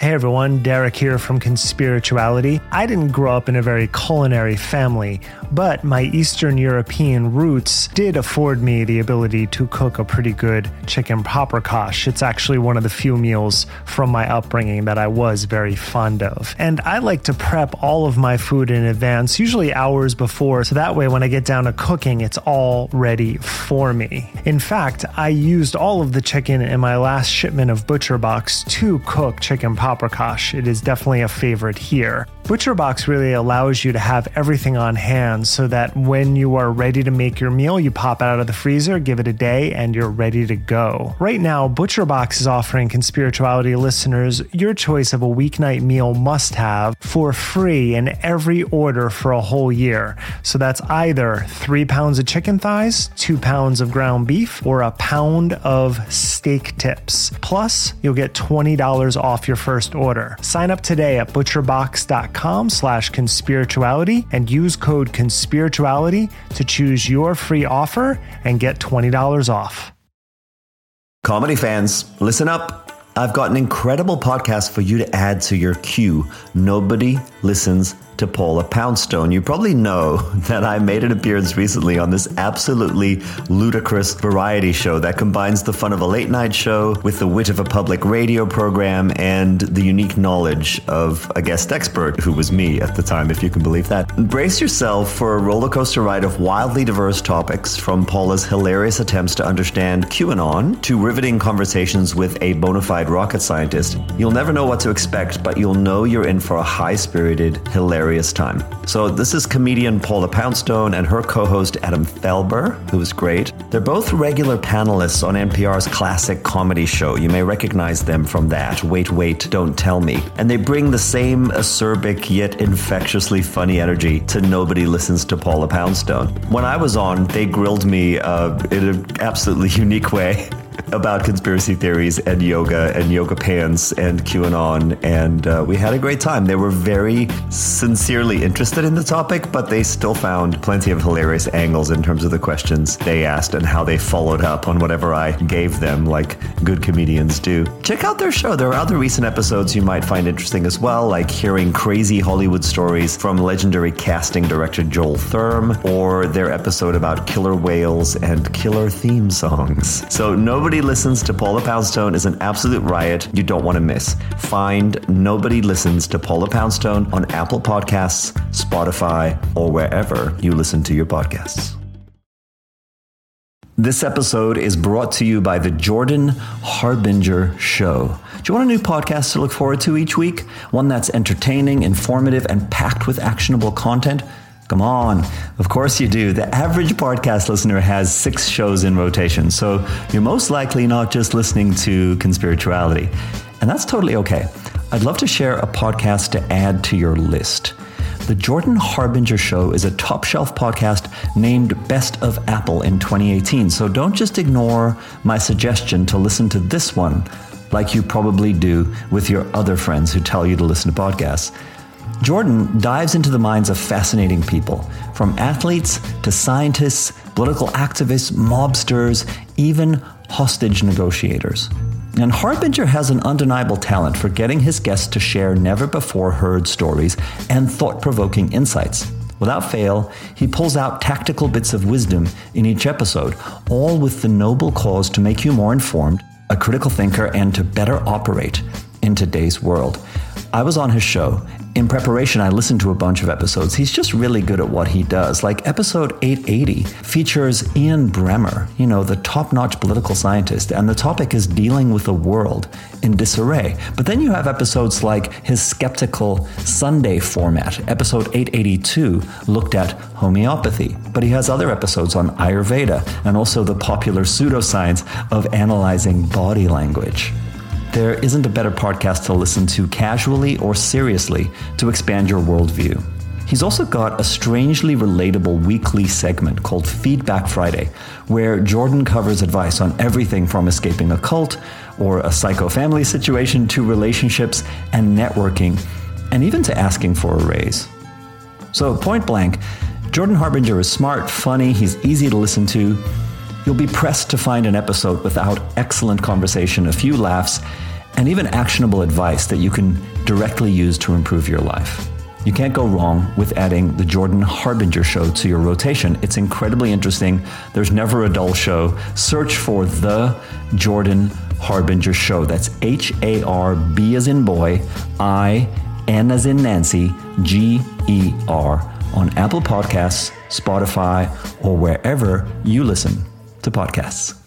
Hey everyone, Derek here from Conspirituality. I didn't grow up in a very culinary family, but my Eastern European roots did afford me the ability to cook a pretty good chicken paprikash. It's actually one of the few meals from my upbringing that I was very fond of. And I like to prep all of my food in advance, usually hours before, so that way when I get down to cooking, it's all ready for me. In fact, I used all of the chicken in my last shipment of Butcher Box to cook chicken paprikash paprikash. It is definitely a favorite here. ButcherBox really allows you to have everything on hand so that when you are ready to make your meal, you pop out of the freezer, give it a day, and you're ready to go. Right now, ButcherBox is offering Conspirituality listeners your choice of a weeknight meal must have for free in every order for a whole year. So that's either three pounds of chicken thighs, two pounds of ground beef, or a pound of steak tips. Plus, you'll get $20 off your first order. Sign up today at butcherbox.com patreon.com slash conspirituality and use code conspirituality to choose your free offer and get $20 off. Comedy fans, listen up. I've got an incredible podcast for you to add to your queue. Nobody listens to Paula Poundstone. You probably know that I made an appearance recently on this absolutely ludicrous variety show that combines the fun of a late night show with the wit of a public radio program and the unique knowledge of a guest expert who was me at the time, if you can believe that. Brace yourself for a roller coaster ride of wildly diverse topics from Paula's hilarious attempts to understand QAnon to riveting conversations with a bona fide rocket scientist. You'll never know what to expect, but you'll know you're in for a high spirited, hilarious time. So, this is comedian Paula Poundstone and her co host Adam Felber, who is great. They're both regular panelists on NPR's classic comedy show. You may recognize them from that. Wait, wait, don't tell me. And they bring the same acerbic yet infectiously funny energy to Nobody Listens to Paula Poundstone. When I was on, they grilled me uh, in an absolutely unique way. About conspiracy theories and yoga and yoga pants and QAnon. And uh, we had a great time. They were very sincerely interested in the topic, but they still found plenty of hilarious angles in terms of the questions they asked and how they followed up on whatever I gave them, like good comedians do. Check out their show. There are other recent episodes you might find interesting as well, like hearing crazy Hollywood stories from legendary casting director Joel Thurm, or their episode about killer whales and killer theme songs. So nobody Nobody Listens to Paula Poundstone is an absolute riot you don't want to miss. Find Nobody Listens to Paula Poundstone on Apple Podcasts, Spotify, or wherever you listen to your podcasts. This episode is brought to you by the Jordan Harbinger Show. Do you want a new podcast to look forward to each week? One that's entertaining, informative, and packed with actionable content? Come on. Of course you do. The average podcast listener has six shows in rotation. So you're most likely not just listening to conspirituality. And that's totally okay. I'd love to share a podcast to add to your list. The Jordan Harbinger Show is a top shelf podcast named Best of Apple in 2018. So don't just ignore my suggestion to listen to this one like you probably do with your other friends who tell you to listen to podcasts. Jordan dives into the minds of fascinating people, from athletes to scientists, political activists, mobsters, even hostage negotiators. And Harbinger has an undeniable talent for getting his guests to share never before heard stories and thought provoking insights. Without fail, he pulls out tactical bits of wisdom in each episode, all with the noble cause to make you more informed, a critical thinker, and to better operate in today's world. I was on his show. In preparation, I listened to a bunch of episodes. He's just really good at what he does. Like episode 880 features Ian Bremmer, you know, the top notch political scientist, and the topic is dealing with a world in disarray. But then you have episodes like his skeptical Sunday format. Episode 882 looked at homeopathy, but he has other episodes on Ayurveda and also the popular pseudoscience of analyzing body language. There isn't a better podcast to listen to casually or seriously to expand your worldview. He's also got a strangely relatable weekly segment called Feedback Friday, where Jordan covers advice on everything from escaping a cult or a psycho family situation to relationships and networking, and even to asking for a raise. So, point blank, Jordan Harbinger is smart, funny, he's easy to listen to. You'll be pressed to find an episode without excellent conversation, a few laughs, and even actionable advice that you can directly use to improve your life. You can't go wrong with adding the Jordan Harbinger show to your rotation. It's incredibly interesting. There's never a dull show. Search for the Jordan Harbinger show. That's H A R B as in boy, I N as in Nancy, G E R on Apple Podcasts, Spotify, or wherever you listen to podcasts.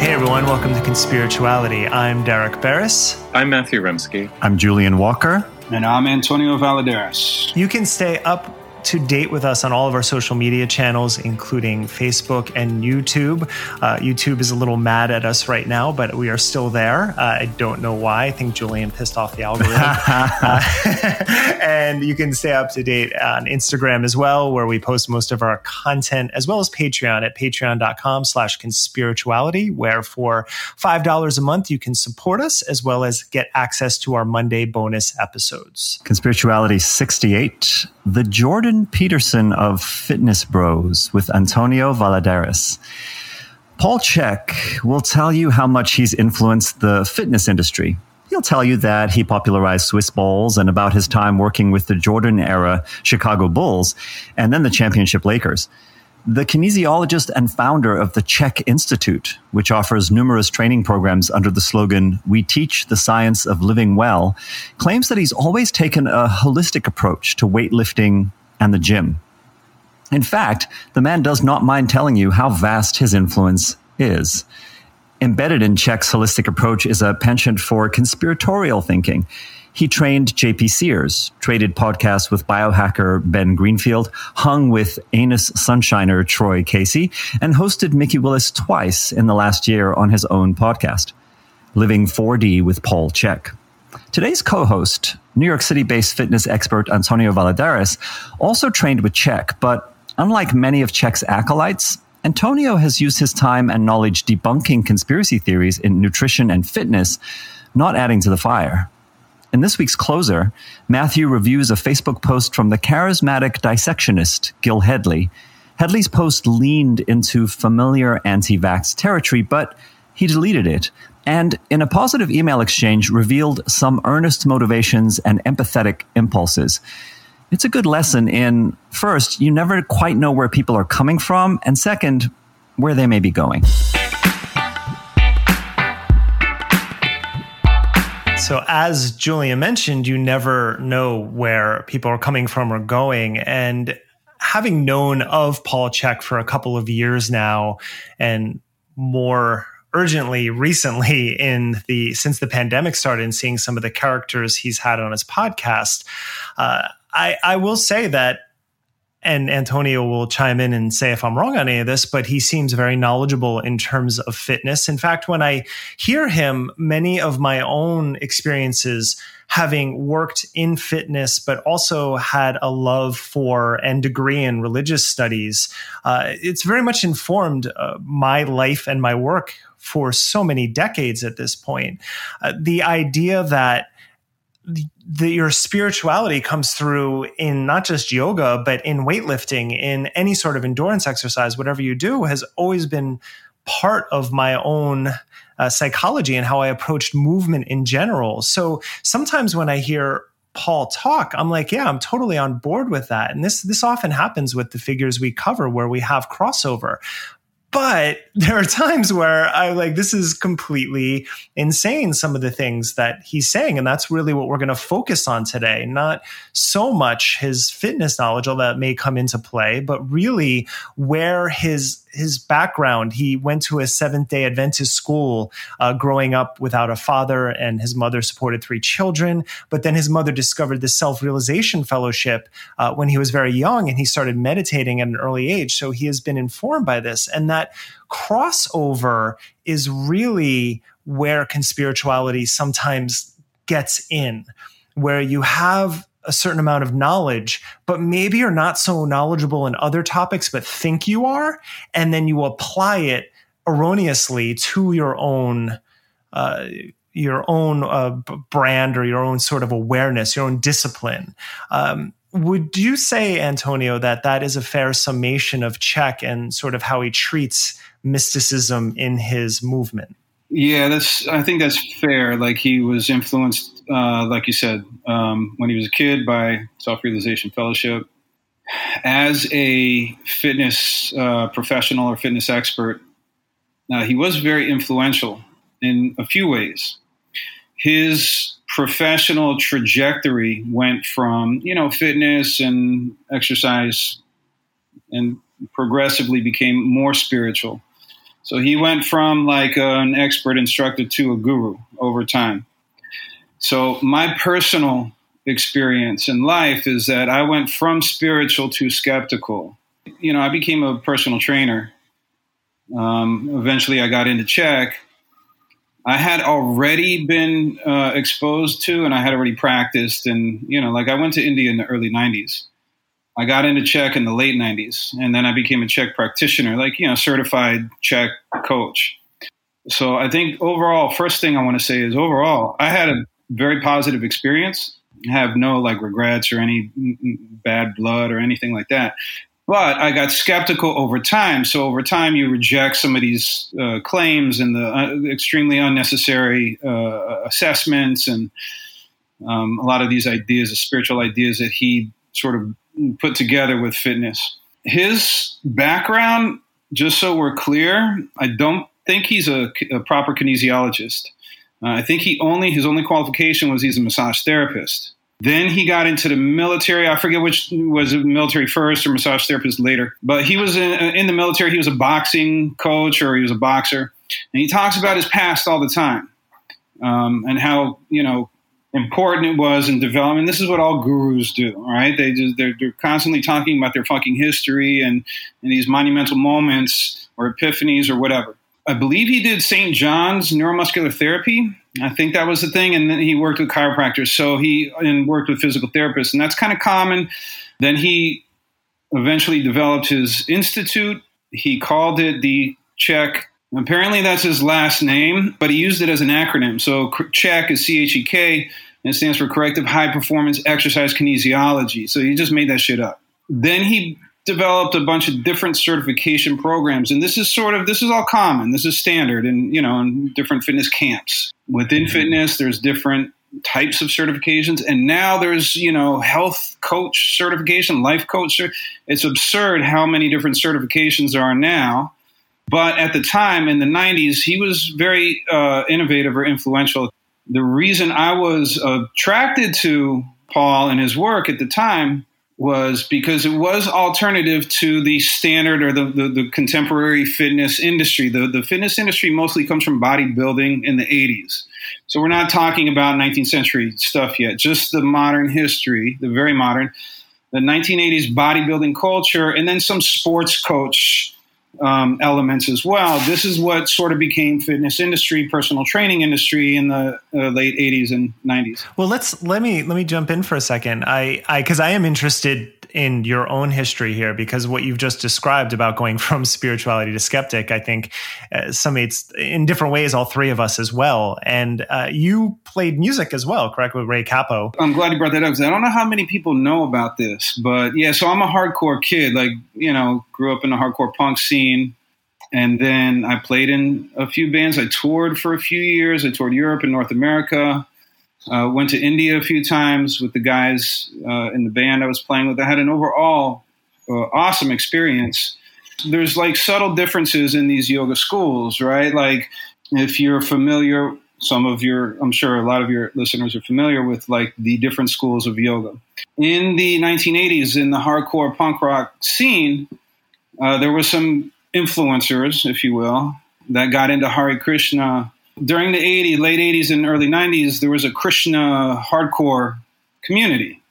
Hey everyone. Welcome to Conspirituality. I'm Derek Beres. I'm Matthew Remski. I'm Julian Walker. And I'm Antonio Valladares. You can stay up to date with us on all of our social media channels, including Facebook and YouTube. Uh, YouTube is a little mad at us right now, but we are still there. Uh, I don't know why. I think Julian pissed off the algorithm. uh, and you can stay up to date on Instagram as well, where we post most of our content, as well as Patreon at patreon.com slash conspirituality, where for $5 a month, you can support us as well as get access to our Monday bonus episodes. Conspirituality 68, the Jordan Peterson of Fitness Bros with Antonio Valladares. Paul Chek will tell you how much he's influenced the fitness industry. He'll tell you that he popularized Swiss balls and about his time working with the Jordan era Chicago Bulls and then the championship Lakers. The kinesiologist and founder of the Chek Institute, which offers numerous training programs under the slogan, We Teach the Science of Living Well, claims that he's always taken a holistic approach to weightlifting and the gym. In fact, the man does not mind telling you how vast his influence is. Embedded in Chek's holistic approach is a penchant for conspiratorial thinking. He trained JP Sears, traded podcasts with biohacker Ben Greenfield, hung with anus sunshiner Troy Casey, and hosted Mikki Willis twice in the last year on his own podcast, Living 4D with Paul Chek. Today's co host, New York City based fitness expert Antonio Valladares, also trained with Chek, but unlike many of Chek's acolytes, Antonio has used his time and knowledge debunking conspiracy theories in nutrition and fitness, not adding to the fire. In this week's closer, Matthew reviews a Facebook post from the charismatic dissectionist Gil Hedley. Hedley's post leaned into familiar anti vax territory, but he deleted it and in a positive email exchange revealed some earnest motivations and empathetic impulses. It's a good lesson in first, you never quite know where people are coming from, and second, where they may be going. So, as Julia mentioned, you never know where people are coming from or going. And having known of Paul Chek for a couple of years now and more urgently recently in the since the pandemic started and seeing some of the characters he's had on his podcast. Uh, I, I will say that and Antonio will chime in and say if I'm wrong on any of this, but he seems very knowledgeable in terms of fitness. In fact, when I hear him, many of my own experiences having worked in fitness, but also had a love for and degree in religious studies, uh, it's very much informed uh, my life and my work for so many decades at this point. Uh, the idea that the, your spirituality comes through in not just yoga, but in weightlifting, in any sort of endurance exercise, whatever you do, has always been part of my own uh, psychology and how I approached movement in general. So sometimes when I hear Paul talk, I'm like, yeah, I'm totally on board with that. And this this often happens with the figures we cover where we have crossover. But there are times where I'm like, this is completely insane, some of the things that he's saying. And that's really what we're going to focus on today. Not so much his fitness knowledge, although that may come into play, but really where his his background. He went to a Seventh Day Adventist school, uh, growing up without a father, and his mother supported three children. But then his mother discovered the Self Realization Fellowship uh, when he was very young, and he started meditating at an early age. So he has been informed by this, and that crossover is really where conspirituality sometimes gets in, where you have a certain amount of knowledge, but maybe you're not so knowledgeable in other topics, but think you are. And then you apply it erroneously to your own, uh, your own uh, brand or your own sort of awareness, your own discipline. Um, would you say, Antonio, that that is a fair summation of Chek and sort of how he treats mysticism in his movement? Yeah, that's. I think that's fair. Like he was influenced, uh, like you said, um, when he was a kid by Self Realization Fellowship. As a fitness uh, professional or fitness expert, uh, he was very influential in a few ways. His professional trajectory went from you know fitness and exercise, and progressively became more spiritual so he went from like an expert instructor to a guru over time. So my personal experience in life is that I went from spiritual to skeptical. You know, I became a personal trainer. Um, eventually, I got into Chek. I had already been uh, exposed to, and I had already practiced, and you know, like I went to India in the early '90s. I got into Chek in the late 90s, and then I became a Chek practitioner, like, you know, certified Chek coach. So I think overall, first thing I want to say is overall, I had a very positive experience. Have no like regrets or any bad blood or anything like that. But I got skeptical over time. So over time, you reject some of these uh, claims and the uh, extremely unnecessary uh, assessments and um, a lot of these ideas, the spiritual ideas that he sort of put together with fitness. His background, just so we're clear, I don't think he's a, a proper kinesiologist. Uh, I think he only his only qualification was he's a massage therapist. Then he got into the military. I forget which was military first or massage therapist later. But he was in, in the military. He was a boxing coach or he was a boxer, and he talks about his past all the time um, and how you know important it was in development. This is what all gurus do, right? They just they're, they're constantly talking about their fucking history and, and these monumental moments or epiphanies or whatever. I believe he did St. John's neuromuscular therapy. I think that was the thing, and then he worked with chiropractors. So he and worked with physical therapists, and that's kind of common. Then he eventually developed his institute. He called it the Chek Apparently, that's his last name, but he used it as an acronym. So CHEK is C H E K, and it stands for Corrective High Performance Exercise Kinesiology. So he just made that shit up. Then he developed a bunch of different certification programs, and this is sort of this is all common. This is standard, in you know, in different fitness camps. Within fitness, there's different types of certifications and now there's you know health coach certification life coach it's absurd how many different certifications there are now but at the time in the 90s, he was very uh, innovative or influential. The reason I was attracted to Paul and his work at the time was because it was alternative to the standard or the, the, the contemporary fitness industry. The, the fitness industry mostly comes from bodybuilding in the 80s. So we're not talking about 19th century stuff yet, just the modern history, the very modern, the 1980s bodybuilding culture, and then some sports coach um, elements as well. This is what sort of became fitness industry, personal training industry in the uh, late 80s and 90s. Well, let's let me let me jump in for a second. I I because I am interested in your own history here because what you've just described about going from spirituality to skeptic, I think uh, summates in different ways all three of us as well. And uh, you played music as well, correct, with Ray Cappo I'm glad you brought that up because I don't know how many people know about this, but yeah, so I'm a hardcore kid. Like, you know, grew up in the hardcore punk scene. And then I played in a few bands. I toured for a few years. I toured Europe and North America. Uh, went to India a few times with the guys uh, in the band I was playing with. I had an overall uh, awesome experience. There's like subtle differences in these yoga schools, right? Like if you're familiar, some of your, I'm sure a lot of your listeners are familiar with like the different schools of yoga. In the 1980s, in the hardcore punk rock scene, uh, there were some influencers, if you will, that got into Hare Krishna during the 80s, late 80s and early 90s, there was a Krishna hardcore community.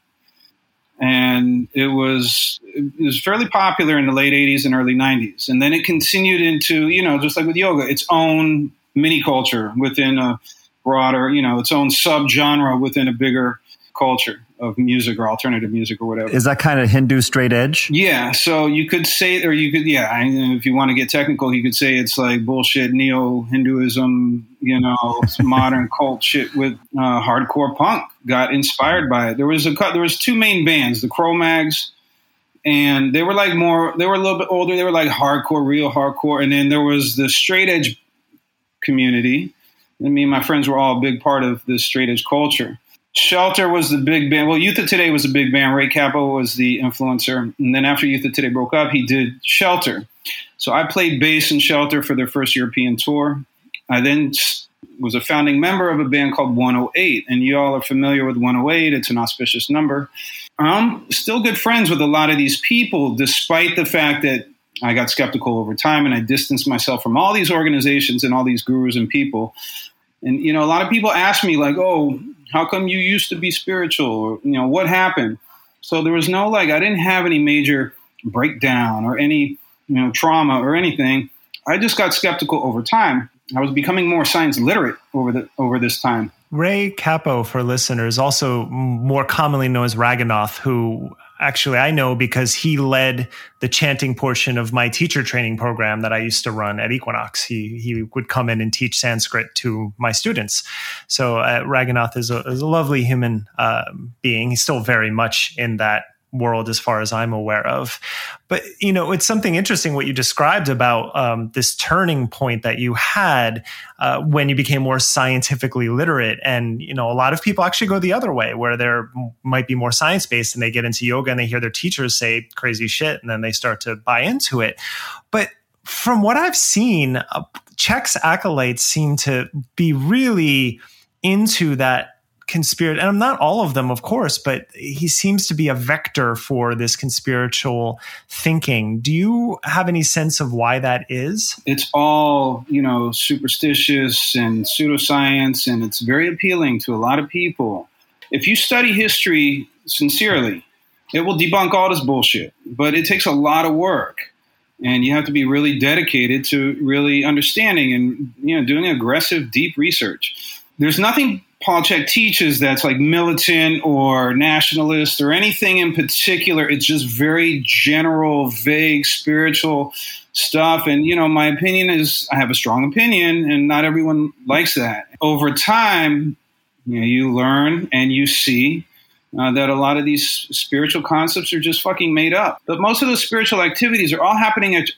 And it was it was fairly popular in the late 80s and early 90s. And then it continued into, you know, just like with yoga, its own mini culture within a broader, you know, its own subgenre within a bigger culture of music or alternative music or whatever. Is that kind of Hindu straight edge? Yeah. So you could say, or you could, yeah, I, if you want to get technical, you could say it's like bullshit neo Hinduism, you know, modern cult shit with uh, hardcore punk. Got inspired by it. There was a there was two main bands, the Cro-Mags, and they were like more. They were a little bit older. They were like hardcore, real hardcore. And then there was the straight edge community. And me and my friends were all a big part of the straight edge culture. Shelter was the big band. Well, Youth of Today was a big band. Ray Cappo was the influencer. And then after Youth of Today broke up, he did Shelter. So I played bass in Shelter for their first European tour. I then was a founding member of a band called 108. And you all are familiar with 108. It's an auspicious number. I'm still good friends with a lot of these people, despite the fact that I got skeptical over time and I distanced myself from all these organizations and all these gurus and people. And, you know, a lot of people ask me, like, oh, how come you used to be spiritual? Or, you know, what happened? So there was no, like, I didn't have any major breakdown or any, you know, trauma or anything. I just got skeptical over time. I was becoming more science literate over the over this time. Ray Cappo, for listeners, also more commonly known as Raghunath, who actually I know because he led the chanting portion of my teacher training program that I used to run at Equinox. He he would come in and teach Sanskrit to my students. So uh, Raghunath is a, is a lovely human uh, being. He's still very much in that world as far as I'm aware of. But, you know, it's something interesting what you described about um, this turning point that you had uh, when you became more scientifically literate. And, you know, a lot of people actually go the other way where they're might be more science based and they get into yoga and they hear their teachers say crazy shit and then they start to buy into it. But from what I've seen, uh, Chek's acolytes seem to be really into that conspiracy and I'm not all of them of course but he seems to be a vector for this conspiritual thinking. Do you have any sense of why that is? It's all you know superstitious and pseudoscience and it's very appealing to a lot of people. If you study history sincerely it will debunk all this bullshit but it takes a lot of work and you have to be really dedicated to really understanding and you know doing aggressive deep research. There's nothing Paul Chek teaches that's like militant or nationalist or anything in particular. It's just very general, vague, spiritual stuff. And, you know, my opinion is I have a strong opinion, and not everyone likes that. Over time, you know, you learn and you see uh, that a lot of these spiritual concepts are just fucking made up. But most of the spiritual activities are all happening at,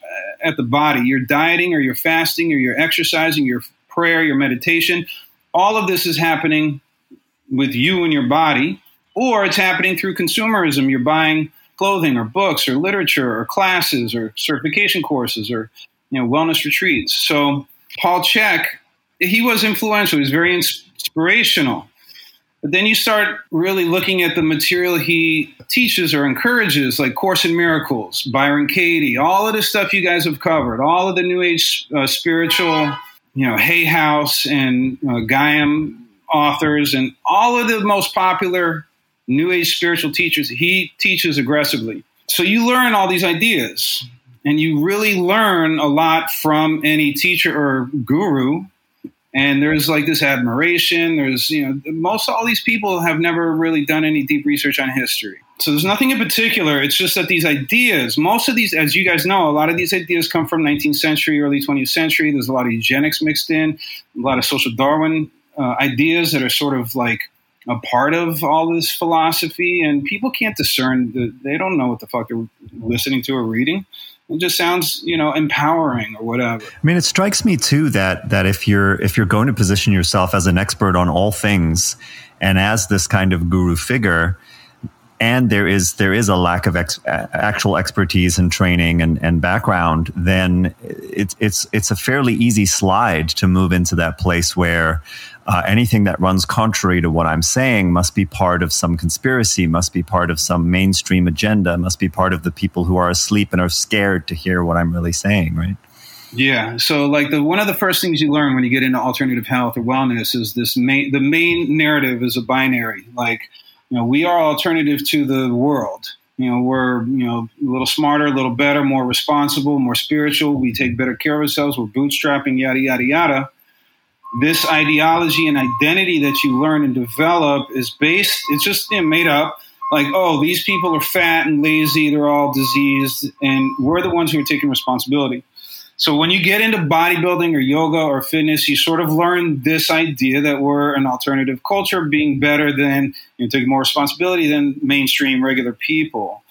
at the body. You're dieting or you're fasting or you're exercising, your prayer, your meditation all of this is happening with you and your body, or it's happening through consumerism. You're buying clothing or books or literature or classes or certification courses or you know wellness retreats. So Paul Chek, he was influential. He was very inspirational. But then you start really looking at the material he teaches or encourages, like Course in Miracles, Byron Katie, all of the stuff you guys have covered, all of the New Age uh, spiritual you know, Hay House and uh, Gaiam authors and all of the most popular New Age spiritual teachers, he teaches aggressively. So you learn all these ideas and you really learn a lot from any teacher or guru. And there's like this admiration. There's, you know, most all these people have never really done any deep research on history. So there's nothing in particular. It's just that these ideas, most of these, as you guys know, a lot of these ideas come from 19th century, early 20th century. There's a lot of eugenics mixed in, a lot of social Darwin uh, ideas that are sort of like a part of all this philosophy, and people can't discern. The, they don't know what the fuck they're listening to or reading. It just sounds, you know, empowering or whatever. I mean, it strikes me too that that if you're if you're going to position yourself as an expert on all things, and as this kind of guru figure and there is there is a lack of ex, actual expertise and training and, and background, then it's it's it's a fairly easy slide to move into that place where uh, anything that runs contrary to what I'm saying must be part of some conspiracy, must be part of some mainstream agenda, must be part of the people who are asleep and are scared to hear what I'm really saying, right? Yeah. So, like the one of the first things you learn when you get into alternative health or wellness is this main the main narrative is a binary, like you know, we are alternative to the world. You know, we're you know a little smarter, a little better, more responsible, more spiritual. We take better care of ourselves. We're bootstrapping, yada yada yada. this ideology and identity that you learn and develop is based, it's just you know, made up. Like, oh, these people are fat and lazy, they're all diseased, and we're the ones who are taking responsibility. So when you get into bodybuilding or yoga or fitness, you sort of learn this idea that we're an alternative culture, being better than you know, taking more responsibility than mainstream regular people.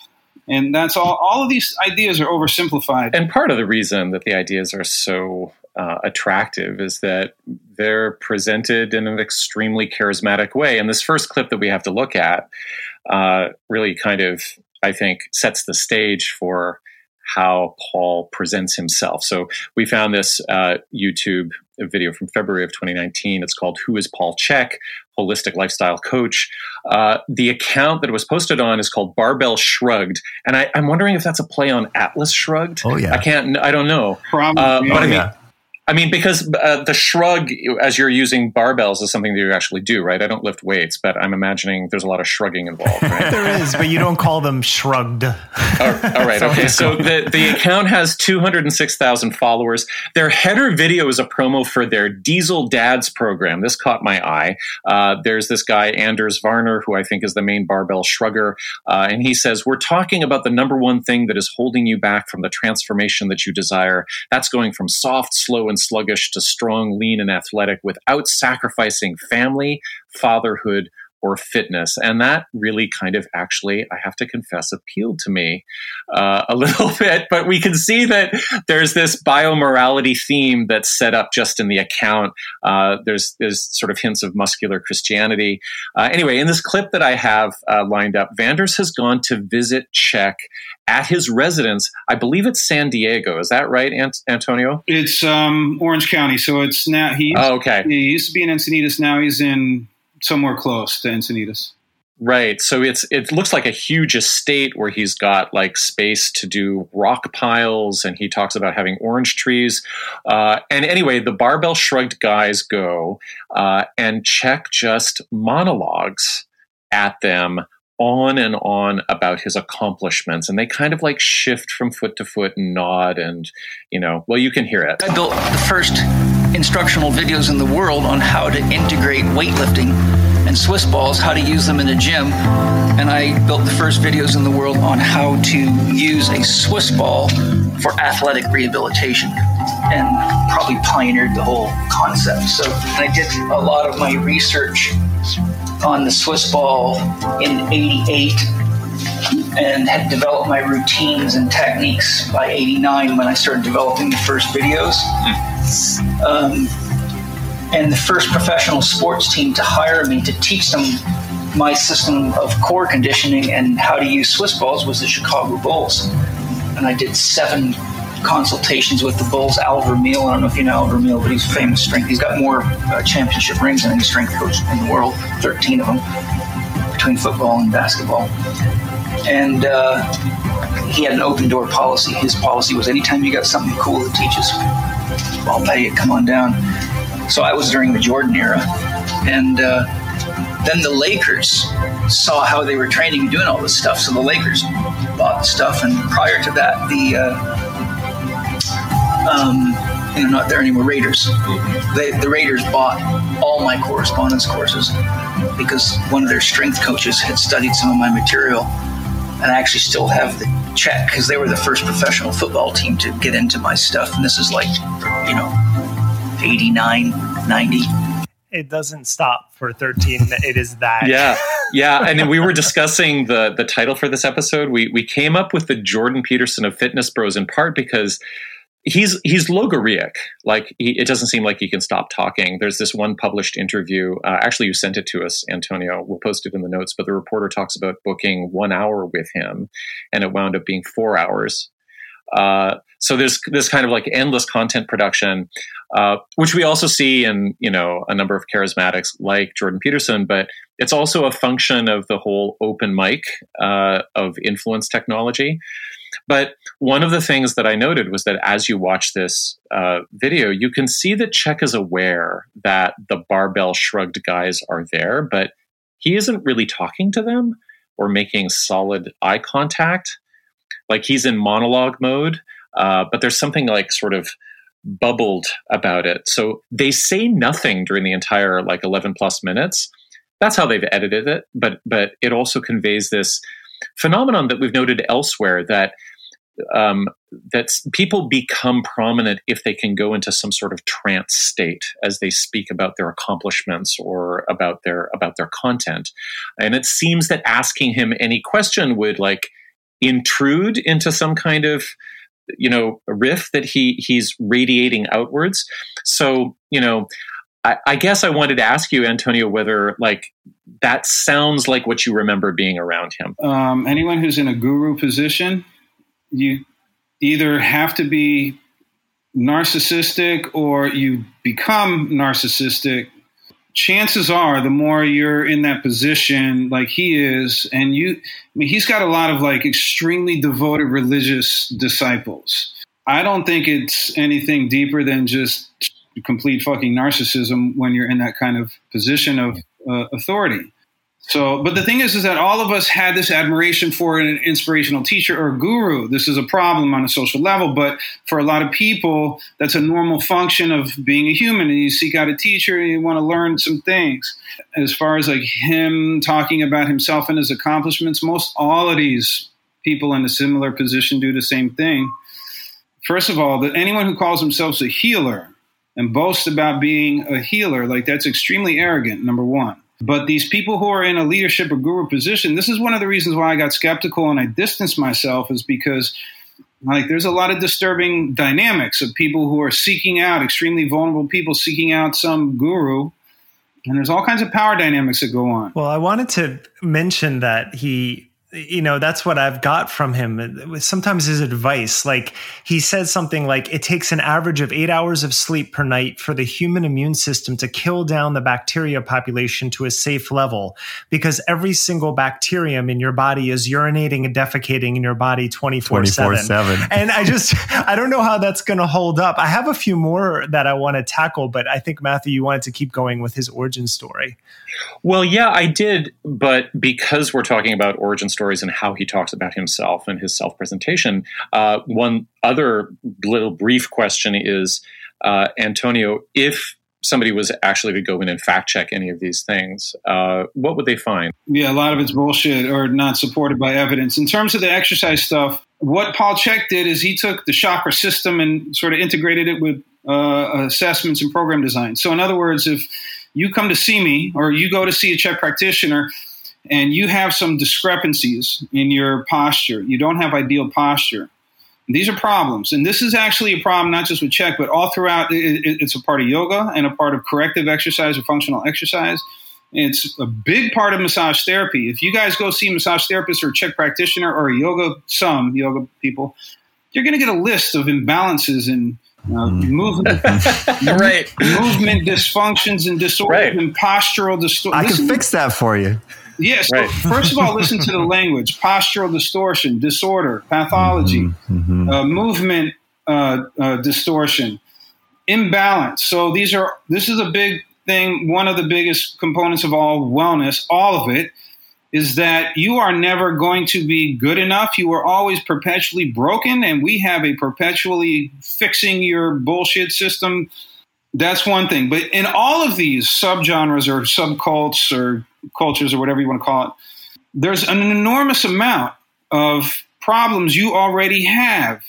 And that's all. All of these ideas are oversimplified. And part of the reason that the ideas are so uh, attractive is that they're presented in an extremely charismatic way. And this first clip that we have to look at uh, really kind of, I think, sets the stage for how Paul presents himself. So we found this uh, YouTube video from February of 2019. It's called Who is Paul Chek? Holistic Lifestyle Coach. Uh, the account that it was posted on is called Barbell Shrugged. And I, am wondering if that's a play on Atlas Shrugged. Oh, yeah. I can't, I don't know. Probably. Uh, but I mean, yeah. I mean, because uh, the shrug, as you're using barbells, is something that you actually do, right? I don't lift weights, but I'm imagining there's a lot of shrugging involved, right? there is, but you don't call them shrugged. all, all right, okay. So the, the account has 206,000 followers. Their header video is a promo for their Diesel Dads program. This caught my eye. Uh, there's this guy, Anders Varner, who I think is the main barbell shrugger. Uh, and he says, We're talking about the number one thing that is holding you back from the transformation that you desire. That's going from soft, slow, and and sluggish to strong, lean, and athletic without sacrificing family, fatherhood, or fitness. And that really kind of actually, I have to confess, appealed to me uh, a little bit. But we can see that there's this biomorality theme that's set up just in the account. Uh, there's, there's sort of hints of muscular Christianity. Uh, anyway, in this clip that I have uh, lined up, Vanders has gone to visit Chek at his residence. I believe it's San Diego. Is that right, Ant- Antonio? It's um, Orange County. So it's now he. Oh, okay. He used to be in Encinitas. Now he's in somewhere close to Encinitas. Right. So it's it looks like a huge estate where he's got like space to do rock piles, and he talks about having orange trees. Uh, and anyway, the barbell shrugged guys go, uh, and Chek just monologues at them on and on about his accomplishments and they kind of like shift from foot to foot and nod and you know well you can hear it i built the first instructional videos in the world on how to integrate weightlifting and Swiss balls, how to use them in the gym. And I built the first videos in the world on how to use a Swiss ball for athletic rehabilitation and probably pioneered the whole concept. So I did a lot of my research on the Swiss ball in 88 and had developed my routines and techniques by 89 when I started developing the first videos. Um, and the first professional sports team to hire me to teach them my system of core conditioning and how to use Swiss balls was the Chicago Bulls. And I did seven consultations with the Bulls. Al Vermeil, I don't know if you know Al Vermeil, but he's a famous strength. He's got more uh, championship rings than any strength coach in the world, 13 of them, between football and basketball. And uh, he had an open door policy. His policy was anytime you got something cool to teach us, I'll pay it, come on down. So I was during the Jordan era. And uh, then the Lakers saw how they were training and doing all this stuff. So the Lakers bought the stuff. And prior to that, the, uh, um, you know, not there anymore, Raiders. They, the Raiders bought all my correspondence courses because one of their strength coaches had studied some of my material. And I actually still have the check because they were the first professional football team to get into my stuff. And this is like, you know, 89, 90. It doesn't stop for 13. it is that. Yeah. Yeah. And then we were discussing the the title for this episode. We we came up with the Jordan Peterson of Fitness Bros in part because he's he's logorrheic. Like he, it doesn't seem like he can stop talking. There's this one published interview. Uh, actually, you sent it to us, Antonio. We'll post it in the notes. But the reporter talks about booking one hour with him, and it wound up being four hours. Uh, so there's this kind of like endless content production, uh, which we also see in you know a number of charismatics like Jordan Peterson, but it's also a function of the whole open mic uh, of influence technology. But one of the things that I noted was that as you watch this uh, video, you can see that Chek is aware that the barbell shrugged guys are there, but he isn't really talking to them or making solid eye contact. Like he's in monologue mode, uh, but there's something like sort of bubbled about it. So they say nothing during the entire like 11 plus minutes. That's how they've edited it, but but it also conveys this phenomenon that we've noted elsewhere that um, that people become prominent if they can go into some sort of trance state as they speak about their accomplishments or about their about their content and it seems that asking him any question would like intrude into some kind of you know riff that he he's radiating outwards. So you know I, I guess i wanted to ask you antonio whether like that sounds like what you remember being around him. Um, anyone who's in a guru position you either have to be narcissistic or you become narcissistic chances are the more you're in that position like he is and you i mean he's got a lot of like extremely devoted religious disciples. I don't think it's anything deeper than just complete fucking narcissism when you're in that kind of position of uh, authority so, but the thing is, is that all of us had this admiration for an inspirational teacher or guru. This is a problem on a social level, but for a lot of people, that's a normal function of being a human. And you seek out a teacher and you want to learn some things. As far as like him talking about himself and his accomplishments, most all of these people in a similar position do the same thing. First of all, that anyone who calls themselves a healer and boasts about being a healer, like that's extremely arrogant, number one. But these people who are in a leadership or guru position, this is one of the reasons why I got skeptical and I distanced myself, is because like there's a lot of disturbing dynamics of people who are seeking out extremely vulnerable people seeking out some guru. And there's all kinds of power dynamics that go on. Well i wanted to mention that he you know that's what i've got from him. Sometimes his advice like he says something like it takes an average of eight hours of sleep per night for the human immune system to kill down the bacteria population to a safe level because every single bacterium in your body is urinating and defecating in your body 24 7 and i just i don't know how that's going to hold up. I have a few more that i want to tackle but i think matthew you wanted to keep going with his origin story. Well yeah i did but because we're talking about origin story stories and how he talks about himself and his self presentation. Uh, one other little brief question is uh, Antonio, if somebody was actually to go in and fact check any of these things, uh, what would they find? Yeah, a lot of it's bullshit or not supported by evidence. In terms of the exercise stuff, what Paul Chek did is he took the chakra system and sort of integrated it with uh, assessments and program design. So, in other words, if you come to see me or you go to see a Chek practitioner, and you have some discrepancies in your posture, you don't have ideal posture. These are problems. And this is actually a problem not just with Chek, but all throughout. It's a part of yoga and a part of corrective exercise or functional exercise. It's a big part of massage therapy. If you guys go see a massage therapist or a Chek practitioner or a yoga, some yoga people, you're going to get a list of imbalances in uh, mm. movement, right. movement dysfunctions and disorders right. and postural distortion. I can fix that for you. Yes. Right. first of all, listen to the language: postural distortion, disorder, pathology, mm-hmm, mm-hmm. Uh, movement uh, uh, distortion, imbalance. So these are this is a big thing. One of the biggest components of all wellness, all of it, is that you are never going to be good enough. You are always perpetually broken, and we have a perpetually fixing your bullshit system. That's one thing. But in all of these subgenres or subcults or cultures or whatever you want to call it, there's an enormous amount of problems you already have.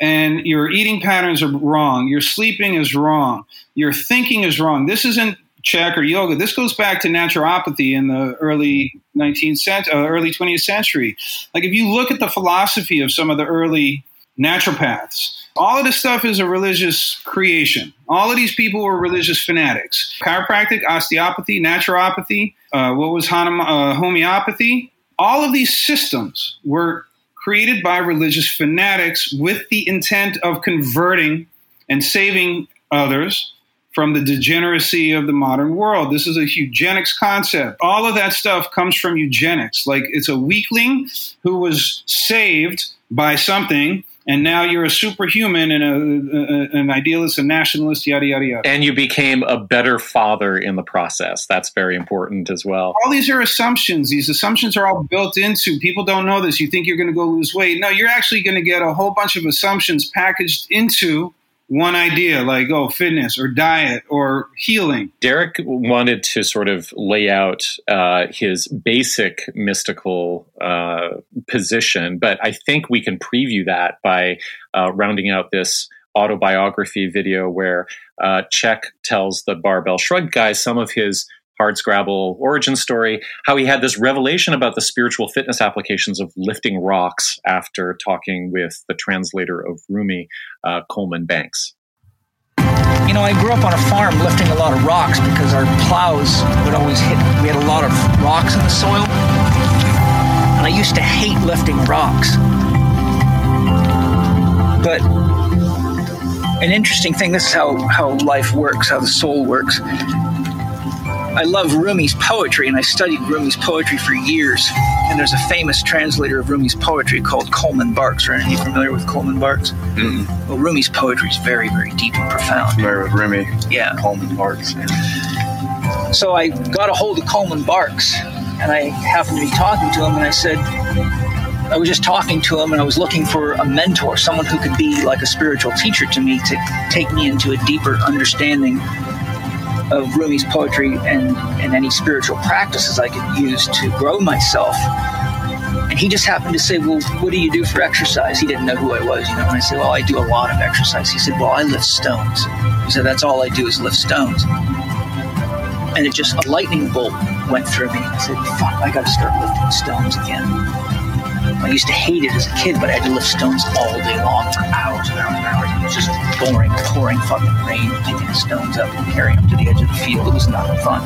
And your eating patterns are wrong. Your sleeping is wrong. Your thinking is wrong. This isn't Chek or yoga. This goes back to naturopathy in the early 19th century, uh, early 20th century. Like if you look at the philosophy of some of the early naturopaths, all of this stuff is a religious creation. All of these people were religious fanatics. Chiropractic, osteopathy, naturopathy, uh, what was uh, homeopathy? All of these systems were created by religious fanatics with the intent of converting and saving others from the degeneracy of the modern world. This is a eugenics concept. All of that stuff comes from eugenics. Like it's a weakling who was saved by something and now you're a superhuman and a, a, an idealist, a nationalist, yada yada yada. And you became a better father in the process. That's very important as well. All these are assumptions. These assumptions are all built into. People don't know this. You think you're going to go lose weight. No, you're actually going to get a whole bunch of assumptions packaged into one idea like oh fitness or diet or healing. Derek wanted to sort of lay out uh, his basic mystical uh, position but i think we can preview that by uh, rounding out this autobiography video where uh, tells the barbell shrug guy some of his hardscrabble origin story, how he had this revelation about the spiritual fitness applications of lifting rocks after talking with the translator of Rumi, uh, Coleman Barks. You know, I grew up on a farm lifting a lot of rocks because our plows would always hit, we had a lot of rocks in the soil. And I used to hate lifting rocks. But an interesting thing. This is how, how life works, how the soul works. I love Rumi's poetry, and I studied Rumi's poetry for years. And there's a famous translator of Rumi's poetry called Coleman Barks. Are any familiar with Coleman Barks? mm Well, Rumi's poetry is very, very deep and profound. Familiar with Rumi? Yeah. Coleman Barks. So I got a hold of Coleman Barks, and I happened to be talking to him, and I said, I was just talking to him and I was looking for a mentor, someone who could be like a spiritual teacher to me to take me into a deeper understanding of Rumi's poetry and, and any spiritual practices I could use to grow myself. And he just happened to say, Well, what do you do for exercise? He didn't know who I was, you know. And I said, Well, I do a lot of exercise. He said, Well, I lift stones. He said, That's all I do is lift stones. And it just, a lightning bolt went through me. I said, Fuck, I gotta start lifting stones again. I used to hate it as a kid, but I had to lift stones all day long for hours and hours and hours. It was boring, pouring fucking rain, picking stones up and carrying them to the edge of the field. It was not fun.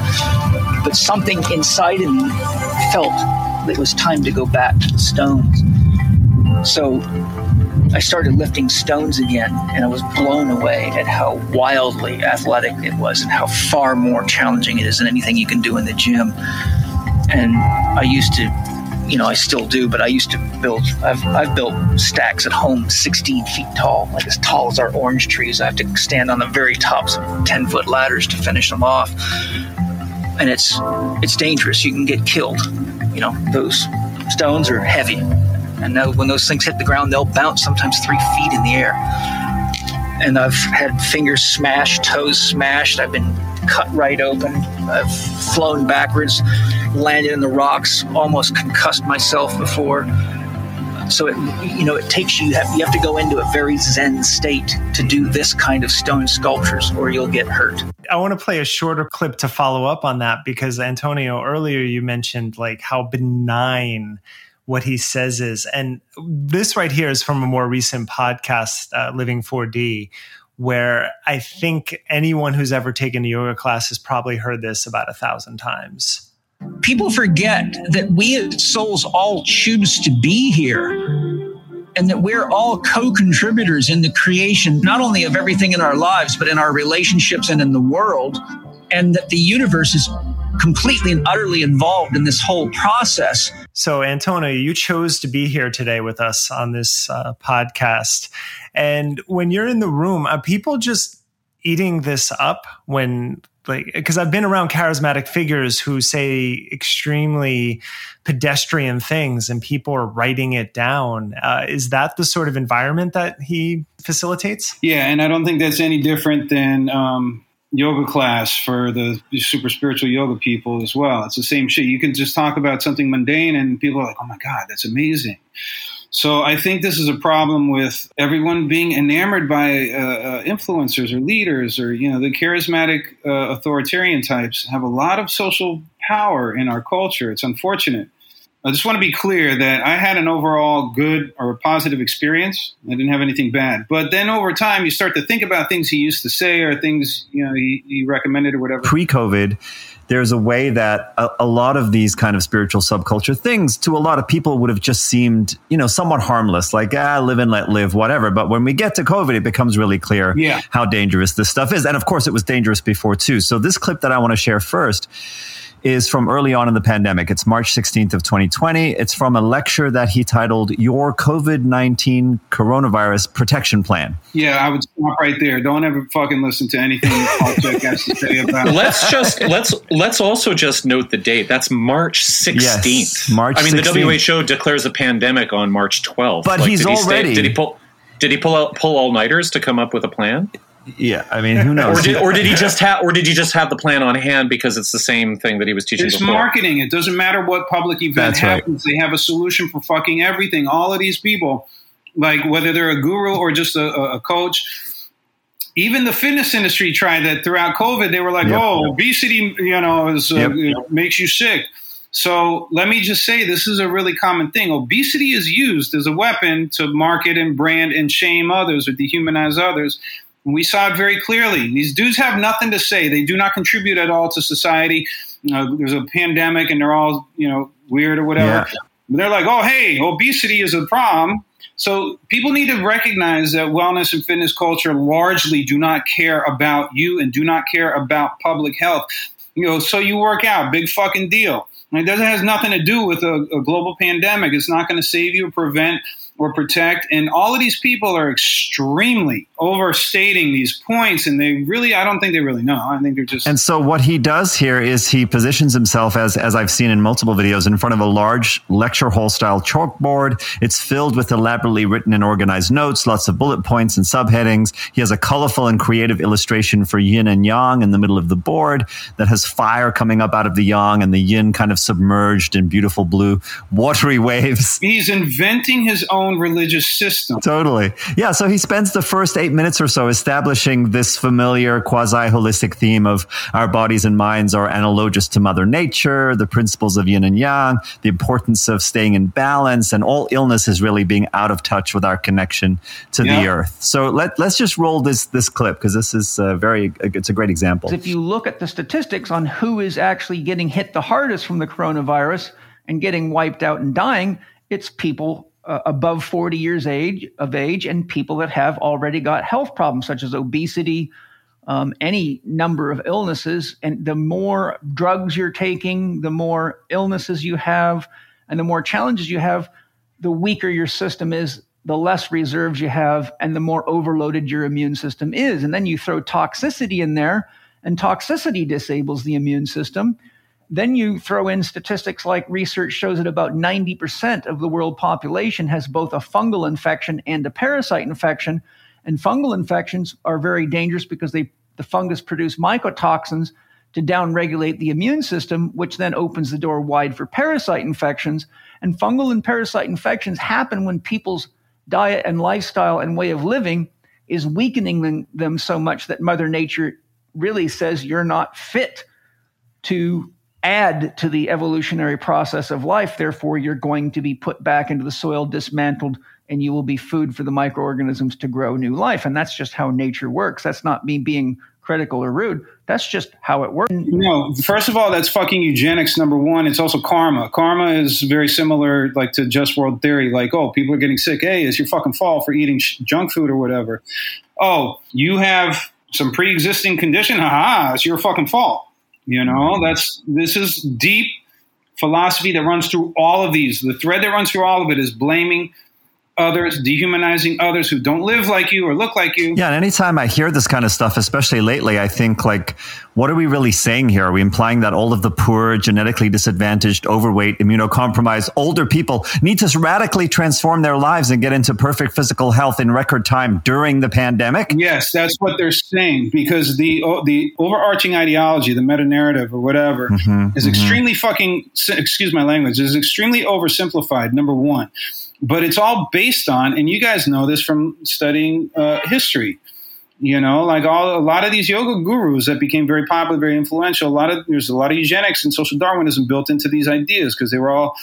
But something inside of me felt it was time to go back to the stones. So I started lifting stones again, and I was blown away at how wildly athletic it was and how far more challenging it is than anything you can do in the gym. And I used to you know, I still do, but I used to build, I've, I've built stacks at home 16 feet tall, like as tall as our orange trees. I have to stand on the very tops of 10 foot ladders to finish them off. And it's, it's dangerous. You can get killed. You know, those stones are heavy. And when those things hit the ground, they'll bounce sometimes three feet in the air. And I've had fingers smashed, toes smashed. I've been cut right open. I've flown backwards, landed in the rocks, almost concussed myself before. So it, you know, it takes you. You have, you have to go into a very zen state to do this kind of stone sculptures, or you'll get hurt. I want to play a shorter clip to follow up on that because Antonio, earlier you mentioned like how benign what he says is, and this right here is from a more recent podcast, uh, Living 4D, where I think anyone who's ever taken a yoga class has probably heard this about a thousand times. People forget that we as souls all choose to be here and that we're all co contributors in the creation, not only of everything in our lives, but in our relationships and in the world, and that the universe is completely and utterly involved in this whole process. So, Antonio, you chose to be here today with us on this uh, podcast. And when you're in the room, are people just eating this up when like because I've been around charismatic figures who say extremely pedestrian things and people are writing it down. Uh, is that the sort of environment that he facilitates? Yeah, and I don't think that's any different than um, yoga class for the super spiritual yoga people as well. It's the same shit. You can just talk about something mundane and people are like, "Oh my god, that's amazing." So I think this is a problem with everyone being enamored by uh, uh, influencers or leaders or you know the charismatic uh, authoritarian types have a lot of social power in our culture. It's unfortunate. I just want to be clear that I had an overall good or positive experience. I didn't have anything bad. But then over time, you start to think about things he used to say or things you know he, he recommended or whatever. Pre-COVID, there's a way that a, a, lot of these kind of spiritual subculture things to a lot of people would have just seemed, you know, somewhat harmless, like, ah, live and let live, whatever. But when we get to COVID, it becomes really clear yeah. how dangerous this stuff is. And of course, it was dangerous before too. So this clip that I want to share first is from early on in the pandemic. It's March 16th of 2020. It's from a lecture that he titled Your COVID-19 Coronavirus Protection Plan. Yeah, I would stop right there. Don't ever fucking listen to anything Paul has to say about Let's just let's let's also just note the date. That's March 16th. Yes, March I mean 16th. the WHO declares a pandemic on March 12th. But like, he's did he already stay, did he pull Did he pull out pull all nighters to come up with a plan? Yeah, I mean, who knows? or, did, or did he just have, or did he just have the plan on hand because it's the same thing that he was teaching? It's before? marketing. It doesn't matter what public event That's right. happens. They have a solution for fucking everything. All of these people, like whether they're a guru or just a, a a coach. Even the fitness industry tried that throughout COVID. They were like, Yep. "Oh, obesity, you know, is, uh, Yep. you know, makes you sick." So let me just say, this is a really common thing. Obesity is used as a weapon to market and brand and shame others or dehumanize others. And we saw it very clearly. These dudes have nothing to say. They do not contribute at all to society. Uh, there's a pandemic, and they're all you know weird or whatever. Yeah. They're like, "Oh, hey, obesity is a problem." So people need to recognize that wellness and fitness culture largely do not care about you and do not care about public health. You know, so you work out, big fucking deal. It doesn't has nothing to do with a, a global pandemic. It's not going to save you or prevent or protect. And all of these people are extremely overstating these points, and they really, I don't think they really know. I think they're just. And so what he does here is he positions himself as as I've seen in multiple videos in front of a large lecture hall style chalkboard. It's filled with elaborately written and organized notes, lots of bullet points and subheadings. He has a colorful and creative illustration for yin and yang in the middle of the board that has fire coming up out of the yang and the yin kind of submerged in beautiful blue watery waves. He's inventing his own religious system. Totally. Yeah. So he spends the first eight minutes or so establishing this familiar quasi holistic theme of our bodies and minds are analogous to Mother Nature, the principles of yin and yang, the importance of staying in balance, and all illness is really being out of touch with our connection to the earth. So let, let's just roll this, this clip because this is uh, very, it's a great example. If you look at the statistics on who is actually getting hit the hardest from the coronavirus and getting wiped out and dying, it's people uh, above 40 years age of age and people that have already got health problems such as obesity, um, any number of illnesses. And the more drugs you're taking, the more illnesses you have, and the more challenges you have, the weaker your system is, the less reserves you have, and the more overloaded your immune system is. And then you throw toxicity in there, and toxicity disables the immune system. Then you throw in statistics like research shows that about 90% of the world population has both a fungal infection and a parasite infection. And fungal infections are very dangerous because they the fungus produce mycotoxins to downregulate the immune system, which then opens the door wide for parasite infections. And fungal and parasite infections happen when people's diet and lifestyle and way of living is weakening them, them so much that Mother Nature really says you're not fit to add to the evolutionary process of life. Therefore, you're going to be put back into the soil, dismantled, and you will be food for the microorganisms to grow new life. And that's just how nature works. That's not me being critical or rude. That's just how it works. No, first of all, that's fucking eugenics. Number one, it's also karma. Karma is very similar, like to just world theory. Like, oh, people are getting sick. Hey, it's your fucking fault for eating sh- junk food or whatever. Oh, you have some pre-existing condition. Haha, it's your fucking fault. You know, that's this is deep philosophy that runs through all of these. The thread that runs through all of it is blaming others, dehumanizing others who don't live like you or look like you. Yeah, and anytime I hear this kind of stuff, especially lately, I think like, what are we really saying here? Are we implying that all of the poor, genetically disadvantaged, overweight, immunocompromised, older people need to radically transform their lives and get into perfect physical health in record time during the pandemic? Yes, that's what they're saying because the the overarching ideology, the meta narrative or whatever, mm-hmm, is mm-hmm. extremely fucking. Excuse my language. Is extremely oversimplified. Number one, but it's all based on, and you guys know this from studying uh, history. You know, like all a lot of these yoga gurus that became very popular, very influential. A lot of there's a lot of eugenics and social Darwinism built into these ideas because they were all,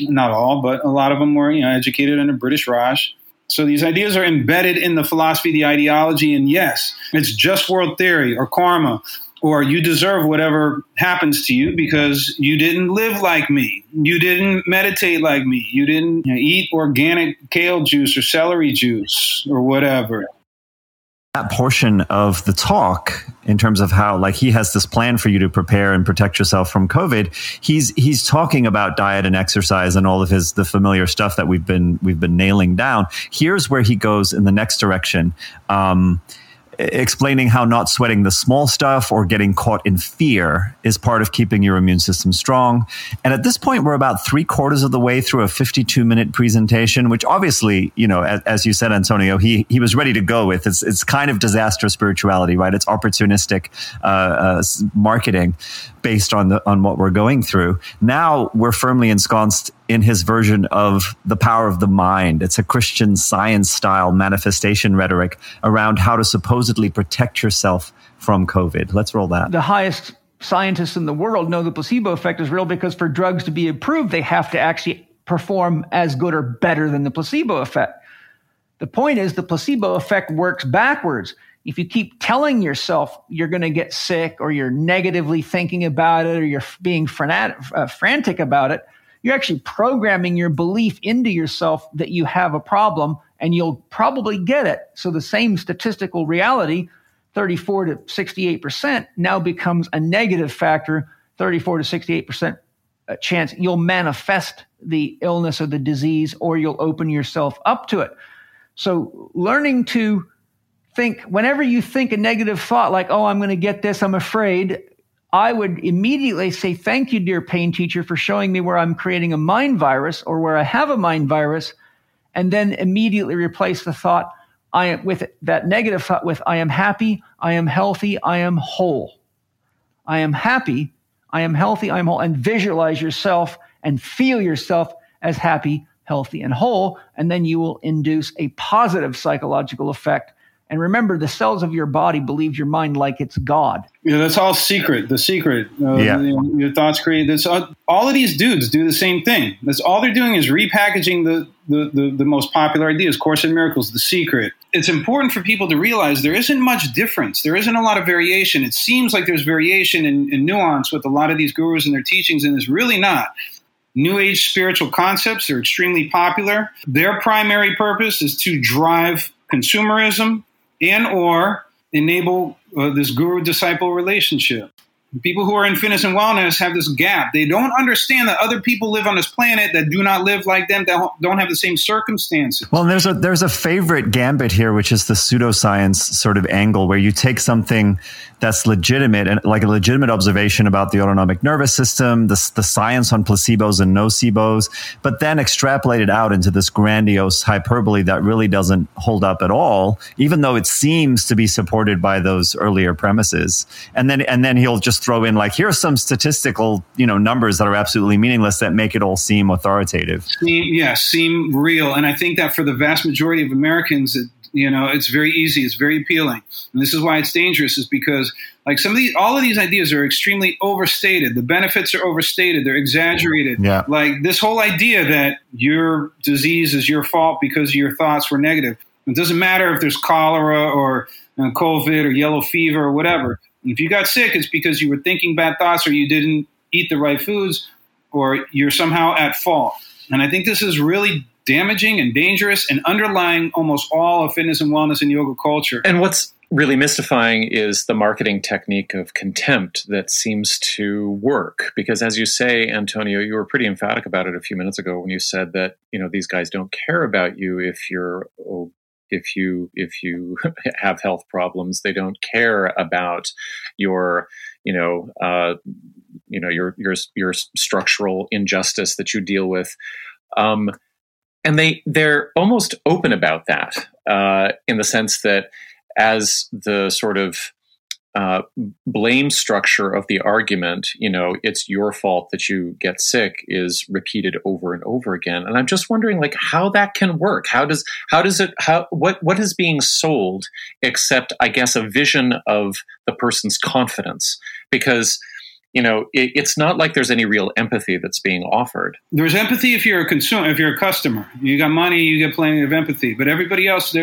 not all, but a lot of them were you know educated under British Raj. So these ideas are embedded in the philosophy, the ideology, and yes, it's just world theory or karma, or you deserve whatever happens to you because you didn't live like me, you didn't meditate like me, you didn't you know, eat organic kale juice or celery juice or whatever. that portion of the talk in terms of how like he has this plan for you to prepare and protect yourself from covid he's he's talking about diet and exercise and all of his the familiar stuff that we've been we've been nailing down. Here's where he goes in the next direction. Um, explaining how not sweating the small stuff or getting caught in fear is part of keeping your immune system strong. And at this point, we're about three quarters of the way through a 52 minute presentation, which obviously, you know, as, as, you said, Antonio, he, he was ready to go with. It's, it's kind of disaster spirituality, right? It's opportunistic uh, uh, marketing based on the on what we're going through. Now we're firmly ensconced in his version of the power of the mind. It's a Christian science style manifestation rhetoric around how to supposedly protect yourself from COVID. Let's roll that. The highest scientists in the world know the placebo effect is real because for drugs to be approved, they have to actually perform as good or better than the placebo effect. The point is the placebo effect works backwards. If you keep telling yourself you're going to get sick or you're negatively thinking about it or you're being uh, frantic about it, you're actually programming your belief into yourself that you have a problem and you'll probably get it. So the same statistical reality, 34 to 68%, now becomes a negative factor, 34 to 68% uh, chance you'll manifest the illness or the disease or you'll open yourself up to it. So learning to think, whenever you think a negative thought like, oh, I'm going to get this, I'm afraid, I would immediately say, Thank you, dear pain teacher, for showing me where I'm creating a mind virus or where I have a mind virus, and then immediately replace the thought I am with that negative thought with I am happy, I am healthy, I am whole. I am happy, I am healthy, I am whole, and visualize yourself and feel yourself as happy, healthy, and whole, and then you will induce a positive psychological effect and remember, the cells of your body believe your mind like it's God. Yeah, that's all secret. The secret. Uh, yeah. You know, your thoughts create this. Uh, all of these dudes do the same thing. That's all they're doing is repackaging the, the, the, the most popular ideas. Course in Miracles, The Secret. It's important for people to realize there isn't much difference. There isn't a lot of variation. It seems like there's variation and, and nuance with a lot of these gurus and their teachings, and it's really not. New Age spiritual concepts are extremely popular. Their primary purpose is to drive consumerism and or enable uh, this guru disciple relationship. People who are in fitness and wellness have this gap. They don't understand that other people live on this planet that do not live like them, that don't have the same circumstances. Well, there's a there's a favorite gambit here, which is the pseudoscience sort of angle, where you take something that's legitimate and like a legitimate observation about the autonomic nervous system, the, the science on placebos and nocebos, but then extrapolate it out into this grandiose hyperbole that really doesn't hold up at all, even though it seems to be supported by those earlier premises. And then, and then he'll just throw in like, here are some statistical, you know, numbers that are absolutely meaningless that make it all seem authoritative. Seem, yeah, seem real. And I think that for the vast majority of Americans, it, you know, it's very easy. It's very appealing. And this is why it's dangerous is because like some of these, all of these ideas are extremely overstated. The benefits are overstated. They're exaggerated. Yeah. Like this whole idea that your disease is your fault because your thoughts were negative. It doesn't matter if there's cholera or uh, COVID or yellow fever or whatever. If you got sick, it's because you were thinking bad thoughts or you didn't eat the right foods or you're somehow at fault. And I think this is really damaging and dangerous and underlying almost all of fitness and wellness and yoga culture. And what's really mystifying is the marketing technique of contempt that seems to work because as you say antonio you were pretty emphatic about it a few minutes ago when you said that you know these guys don't care about you if you're if you if you have health problems they don't care about your you know uh, you know your your your structural injustice that you deal with. Um, and they they're almost open about that uh, in the sense that as the sort of uh, blame structure of the argument, you know, it's your fault that you get sick is repeated over and over again. And I'm just wondering, like, how that can work. How does how does it how what what is being sold except, I guess, a vision of the person's confidence because you know, it, it's not like there's any real empathy that's being offered. There's empathy if you're a consumer, if you're a customer. You got money, you get plenty of empathy. But everybody else,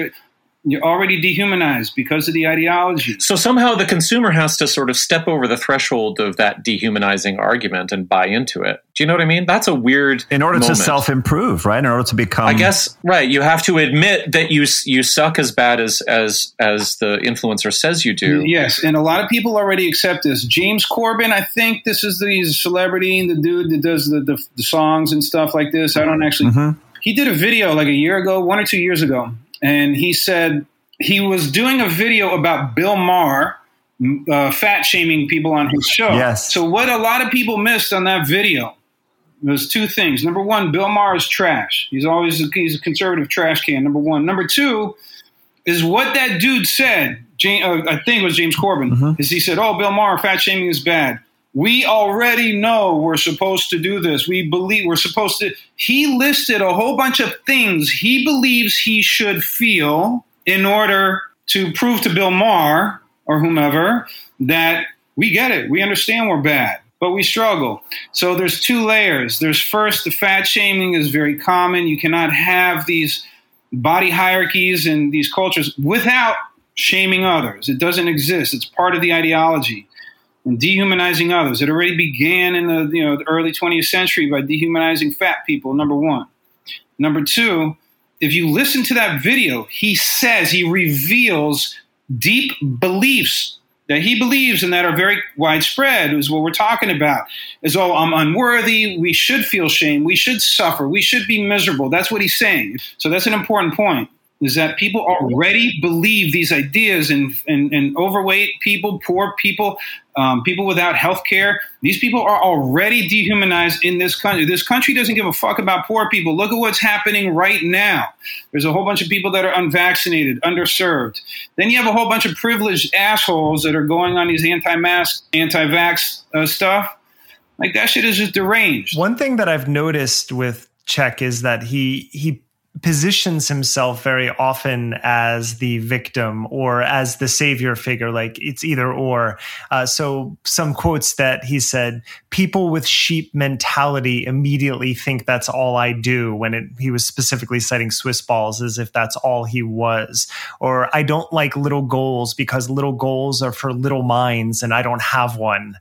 you're already dehumanized because of the ideology. So somehow the consumer has to sort of step over the threshold of that dehumanizing argument and buy into it. Do you know what I mean? That's a weird. In order moment. to self improve, right? In order to become. I guess right. You have to admit that you you suck as bad as as as the influencer says you do. Yes, and a lot of people already accept this. James Corden, I think this is the celebrity, and the dude that does the, the, the songs and stuff like this. I don't actually. Mm-hmm. He did a video like a year ago, one or two years ago, and he said he was doing a video about Bill Maher uh, fat shaming people on his show. Yes. So what a lot of people missed on that video was two things. Number one, Bill Maher is trash. He's always a, he's a conservative trash can. Number one. Number two is what that dude said. James, uh, I think it was James Corden. Mm-hmm. Is he said, "Oh, Bill Maher, fat shaming is bad." We already know we're supposed to do this. We believe we're supposed to. He listed a whole bunch of things he believes he should feel in order to prove to Bill Maher or whomever that we get it. We understand we're bad, but we struggle. So there's two layers. There's first, the fat shaming is very common. You cannot have these body hierarchies and these cultures without shaming others. It doesn't exist. It's part of the ideology. And dehumanizing others. It already began in the you know the early 20th century by dehumanizing fat people. Number one. Number two, if you listen to that video, he says he reveals deep beliefs that he believes and that are very widespread is what we're talking about is oh i'm unworthy we should feel shame we should suffer we should be miserable that's what he's saying so that's an important point is that people already believe these ideas and, and, and overweight people, poor people, um, people without health care. These people are already dehumanized in this country. This country doesn't give a fuck about poor people. Look at what's happening right now. There's a whole bunch of people that are unvaccinated, underserved. Then you have a whole bunch of privileged assholes that are going on these anti-mask, anti-vax uh, stuff. Like that shit is just deranged. One thing that I've noticed with Chek is that he he positions himself very often as the victim or as the savior figure like it's either or uh, so some quotes that he said people with sheep mentality immediately think that's all i do when it, he was specifically citing swiss balls as if that's all he was or i don't like little goals because little goals are for little minds and i don't have one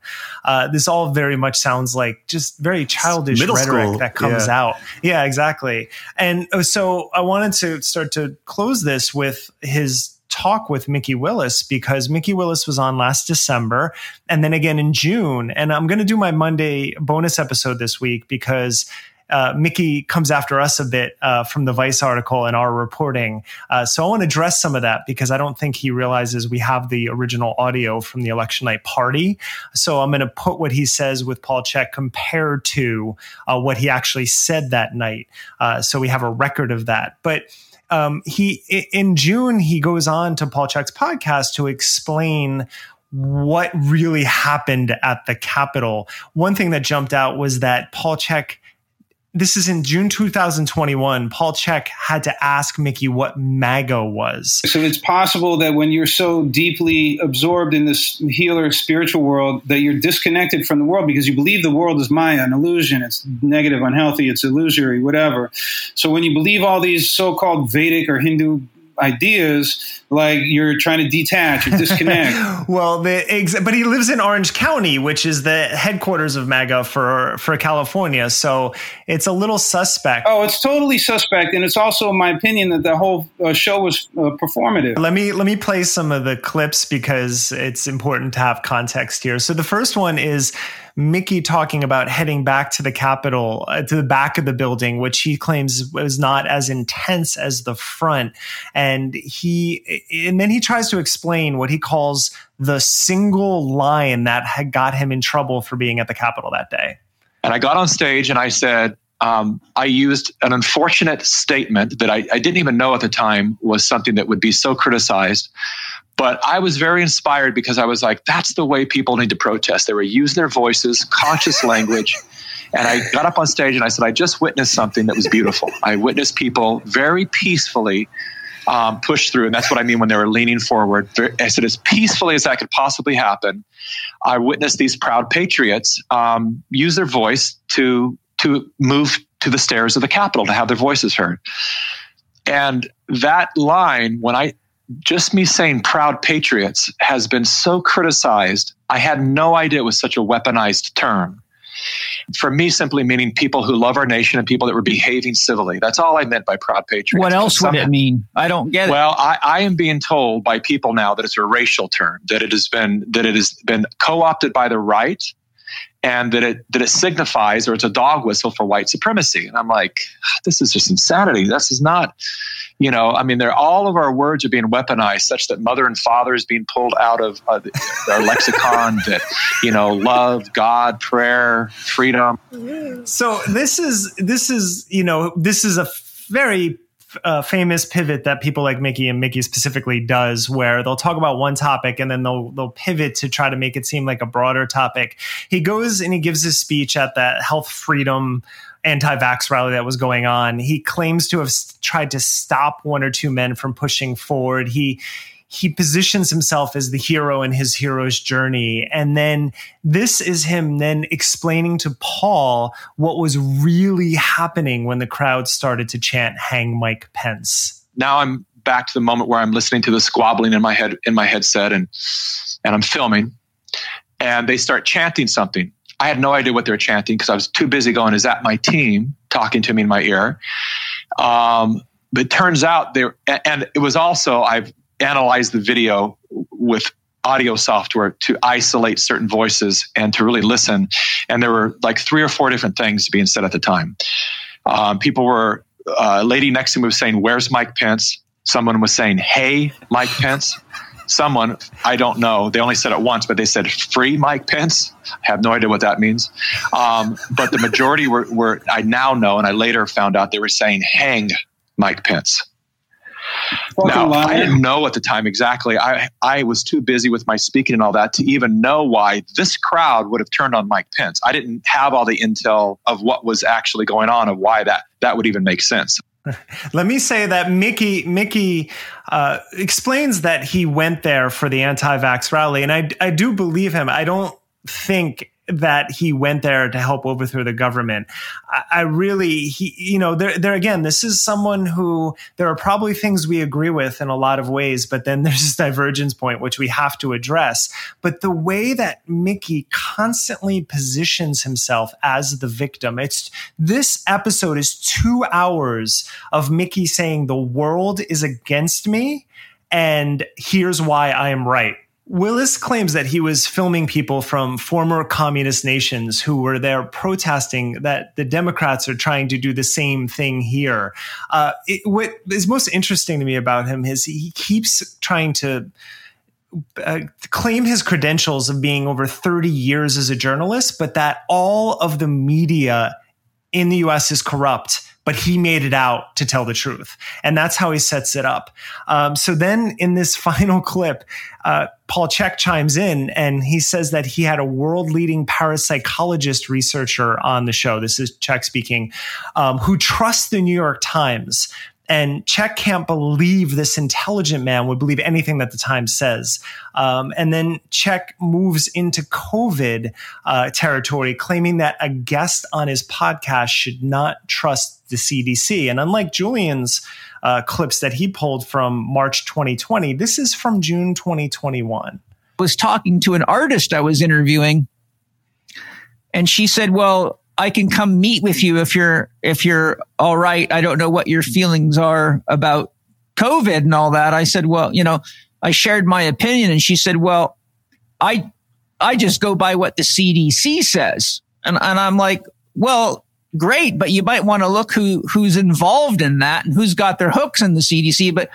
uh, this all very much sounds like just very childish Middle rhetoric school. that comes yeah. out yeah exactly and uh, so I wanted to start to close this with his talk with Mikki Willis because Mikki Willis was on last December and then again in June. And I'm going to do my Monday bonus episode this week because uh, Mikki comes after us a bit uh, from the Vice article and our reporting. Uh, so I want to address some of that because I don't think he realizes we have the original audio from the election night party. So I'm going to put what he says with Paul Chek compared to uh, what he actually said that night. Uh, so we have a record of that. But um, he in June he goes on to Paul Chek's podcast to explain what really happened at the Capitol. One thing that jumped out was that Paul Chek this is in June 2021. Paul Chek had to ask Mikki what MAGA was. So it's possible that when you're so deeply absorbed in this healer spiritual world that you're disconnected from the world because you believe the world is Maya, an illusion. It's negative, unhealthy, it's illusory, whatever. So when you believe all these so called Vedic or Hindu ideas like you're trying to detach or disconnect. well, the ex- but he lives in Orange County, which is the headquarters of MAGA for for California. So it's a little suspect. Oh, it's totally suspect, and it's also my opinion that the whole uh, show was uh, performative. Let me let me play some of the clips because it's important to have context here. So the first one is Mikki talking about heading back to the Capitol, uh, to the back of the building, which he claims was not as intense as the front. And he, and then he tries to explain what he calls the single line that had got him in trouble for being at the Capitol that day. And I got on stage and I said, um, I used an unfortunate statement that I, I, didn't even know at the time was something that would be so criticized. But I was very inspired because I was like, that's the way people need to protest. They were using their voices, conscious language. And I got up on stage and I said, I just witnessed something that was beautiful. I witnessed people very peacefully um, push through. And that's what I mean when they were leaning forward. I said, as peacefully as that could possibly happen, I witnessed these proud patriots um, use their voice to, to move to the stairs of the Capitol to have their voices heard. And that line, when I just me saying proud patriots has been so criticized. I had no idea it was such a weaponized term. For me, simply meaning people who love our nation and people that were behaving civilly. That's all I meant by proud patriots. What else would it mean? I don't get it. Well, I, I am being told by people now that it's a racial term, that it has been that it has been co-opted by the right and that it that it signifies or it's a dog whistle for white supremacy. And I'm like, ah, this is just insanity. This is not You know, I mean, they're all of our words are being weaponized, such that mother and father is being pulled out of uh, our lexicon. That you know, love, God, prayer, freedom. So this is this is you know this is a very uh, famous pivot that people like Mikki and Mikki specifically does, where they'll talk about one topic and then they'll they'll pivot to try to make it seem like a broader topic. He goes and he gives his speech at that health freedom anti-vax rally that was going on. He claims to have tried to stop one or two men from pushing forward. He he positions himself as the hero in his hero's journey. And then this is him then explaining to Paul what was really happening when the crowd started to chant, hang Mike Pence. Now I'm back to the moment where I'm listening to the squabbling in my head, in my headset and, and I'm filming and they start chanting something. I had no idea what they were chanting because I was too busy going, is that my team talking to me in my ear? Um, but turns out there, and it was also, I've analyzed the video with audio software to isolate certain voices and to really listen. And there were like three or four different things being said at the time. Um, people were, uh, lady next to me was saying, Where's Mike Pence? Someone was saying, Hey, Mike Pence. Someone, I don't know, they only said it once, but they said, Free Mike Pence. I have no idea what that means. Um, but the majority were, were, I now know, and I later found out they were saying, Hang Mike Pence now, I didn't know at the time exactly. I, I was too busy with my speaking and all that to even know why this crowd would have turned on Mike Pence. I didn't have all the intel of what was actually going on of why that, that would even make sense. Let me say that Mikki Mikki uh, explains that he went there for the anti-vax rally, and I I do believe him. I don't think that he went there to help overthrow the government. I, I, really, he, you know, there, there again, this is someone who there are probably things we agree with in a lot of ways, but then there's this divergence point which we have to address. But the way that Mikki constantly positions himself as the victim, it's this episode is two hours of Mikki saying the world is against me. And here's why I am right Willis claims that he was filming people from former communist nations who were there protesting that the Democrats are trying to do the same thing here. Uh, it, what is most interesting to me about him is he keeps trying to uh, claim his credentials of being over 30 years as a journalist, but that all of the media in the US is corrupt but he made it out to tell the truth. And that's how he sets it up. Um, so then in this final clip, uh, Paul Chek chimes in and he says that he had a world leading parapsychologist researcher on the show. This is Chek speaking, um, who trusts the New York Times and Chek can't believe this intelligent man would believe anything that the Times says. Um, and then Chek moves into COVID uh, territory, claiming that a guest on his podcast should not trust the CDC. And unlike Julian's uh, clips that he pulled from March 2020, this is from June 2021. I Was talking to an artist I was interviewing, and she said, "Well." I can come meet with you if you're if you're all right. I don't know what your feelings are about COVID and all that. I said, well, you know, I shared my opinion and she said, well, I I just go by what the CDC says. And and I'm like, well, great, but you might want to look who who's involved in that and who's got their hooks in the CDC, but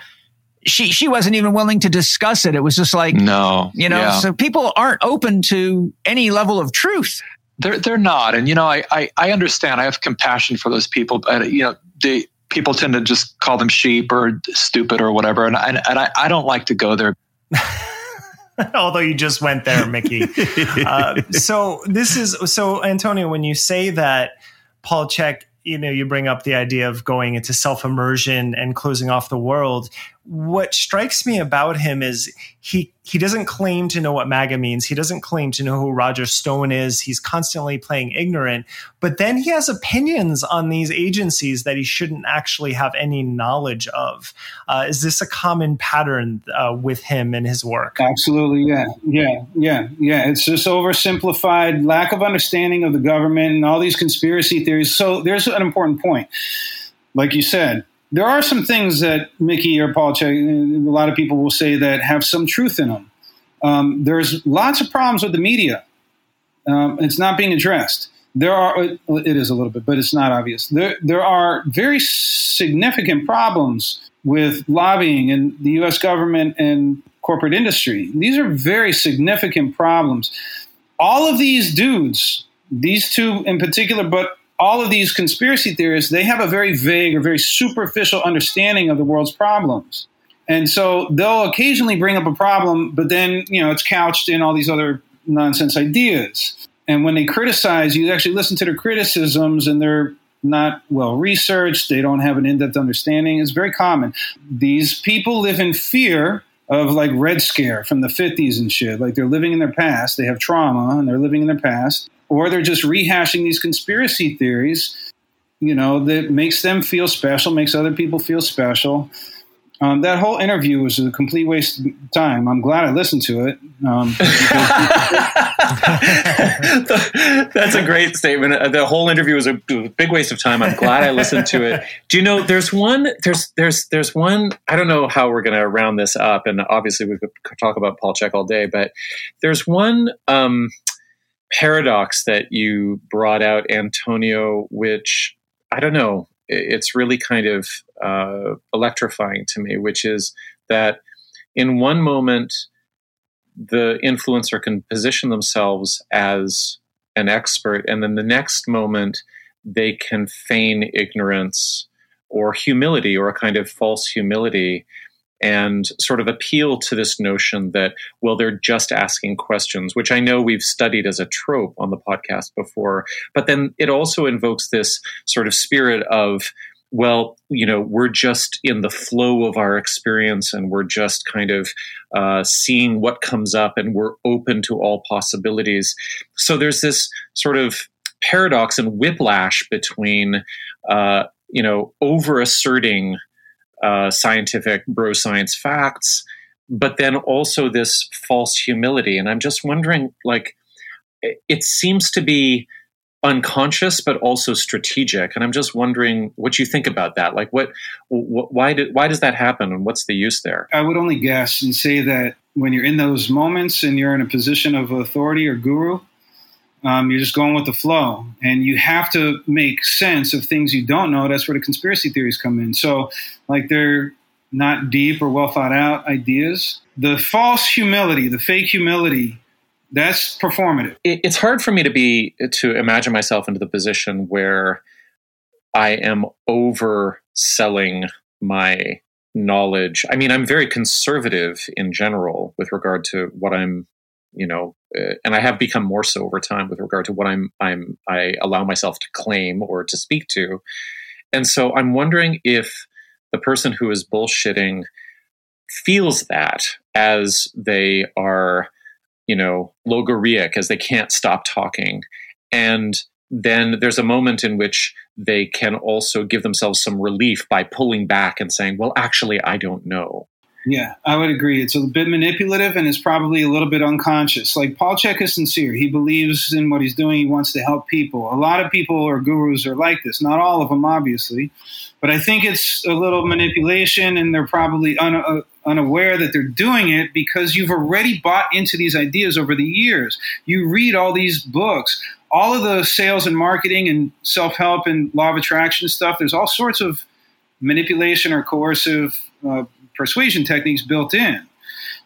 she she wasn't even willing to discuss it. It was just like no, you know. Yeah. So people aren't open to any level of truth. They're they're not, and you know, I, I I understand. I have compassion for those people, but you know, they people tend to just call them sheep or stupid or whatever, and and, and I, I don't like to go there. Although you just went there, Mikki. uh, so this is so Antonio. When you say that Paul Chek, you know you bring up the idea of going into self immersion and closing off the world what strikes me about him is he he doesn't claim to know what MAGA means. He doesn't claim to know who Roger Stone is. He's constantly playing ignorant. But then he has opinions on these agencies that he shouldn't actually have any knowledge of. Uh, is this a common pattern uh, with him and his work? Absolutely, yeah, yeah, yeah, yeah. It's just oversimplified, lack of understanding of the government and all these conspiracy theories. So there's an important point. Like you said, there are some things that Mikki or Paul, a lot of people will say that have some truth in them. Um, there's lots of problems with the media. Um, it's not being addressed. There are, it is a little bit, but it's not obvious. There, there are very significant problems with lobbying and the US government and corporate industry. These are very significant problems. All of these dudes, these two in particular, but all of these conspiracy theorists, they have a very vague or very superficial understanding of the world's problems. And so they'll occasionally bring up a problem, but then, you know, it's couched in all these other nonsense ideas. And when they criticize, you actually listen to their criticisms and they're not well researched. They don't have an in depth understanding. It's very common. These people live in fear of like Red Scare from the 50s and shit. Like they're living in their past. They have trauma and they're living in their past. Or they're just rehashing these conspiracy theories, you know, that makes them feel special, makes other people feel special. Um, that whole interview was a complete waste of time. I'm glad I listened to it. Um, That's a great statement. Uh, the whole interview was a big waste of time. I'm glad I listened to it. Do you know? There's one. There's there's there's one. I don't know how we're going to round this up, and obviously we could talk about Paul Chek all day, but there's one. Um, paradox that you brought out, Antonio, which I don't know it's really kind of uh, electrifying to me, which is that in one moment, the influencer can position themselves as an expert, and then the next moment, they can feign ignorance or humility or a kind of false humility and sort of appeal to this notion that, well, they're just asking questions, which I know we've studied as a trope on the podcast before. But then it also invokes this sort of spirit of, well, you know, we're just in the flow of our experience and we're just kind of uh, seeing what comes up and we're open to all possibilities. So there's this sort of paradox and whiplash between, uh, you know, over asserting uh, scientific bro science facts, but then also this false humility. And I'm just wondering, like, it seems to be unconscious but also strategic. And i'm just wondering what you think about that. Like what, why did why does that happen and what's the use there? I would only guess and say that when you're in those moments and you're in a position of authority or guru um, you're just going with the flow, and you have to make sense of things you don't know. That's where the conspiracy theories come in. So, like, they're not deep or well thought out ideas. The false humility, the fake humility, that's performative. It's hard for me to be to imagine myself into the position where I am overselling my knowledge. I mean, I'm very conservative in general with regard to what I'm you know, uh, and I have become more so over time with regard to what I'm I'm I allow myself to claim or to speak to. And so I'm wondering if the person who is bullshitting feels that as they are, you know, logorrheic, as they can't stop talking. And then there's a moment in which they can also give themselves some relief by pulling back and saying, well, actually, I don't know. Yeah, I would agree. It's a bit manipulative and it's probably a little bit unconscious. Like Paul Chek is sincere. He believes in what he's doing. He wants to help people. A lot of people or gurus are like this. Not all of them, obviously, but I think it's a little manipulation, and they're probably un- uh, unaware that they're doing it because you've already bought into these ideas over the years. You read all these books, all of the sales and marketing and self help and law of attraction stuff. There's all sorts of manipulation or coercive. Uh, persuasion techniques built in.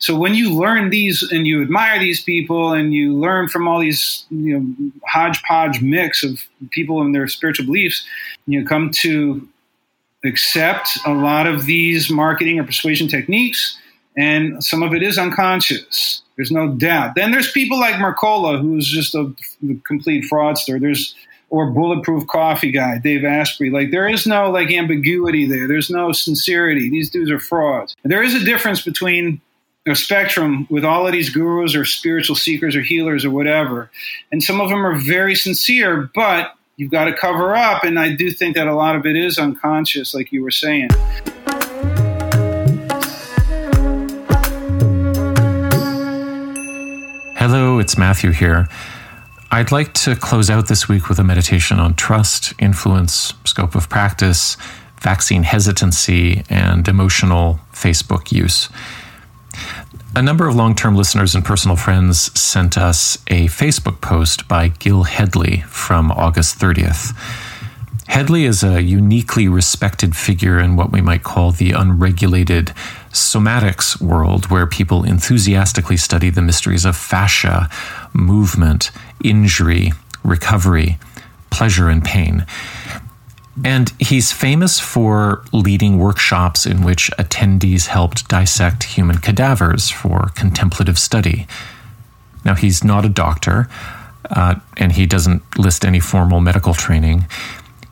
So when you learn these and you admire these people and you learn from all these you know hodgepodge mix of people and their spiritual beliefs, you come to accept a lot of these marketing or persuasion techniques, and some of it is unconscious. There's no doubt. Then there's people like Mercola, who's just a complete fraudster. There's or bulletproof coffee guy, Dave Asprey. Like there is no like ambiguity there. There's no sincerity. These dudes are frauds. There is a difference between a spectrum with all of these gurus or spiritual seekers or healers or whatever. And some of them are very sincere, but you've got to cover up. And I do think that a lot of it is unconscious, like you were saying. Hello, it's Matthew here. I'd like to close out this week with a meditation on trust, influence, scope of practice, vaccine hesitancy, and emotional Facebook use. A number of long term listeners and personal friends sent us a Facebook post by Gil Hedley from August 30th. Headley is a uniquely respected figure in what we might call the unregulated somatics world, where people enthusiastically study the mysteries of fascia, movement, injury, recovery, pleasure, and pain. And he's famous for leading workshops in which attendees helped dissect human cadavers for contemplative study. Now, he's not a doctor, uh, and he doesn't list any formal medical training.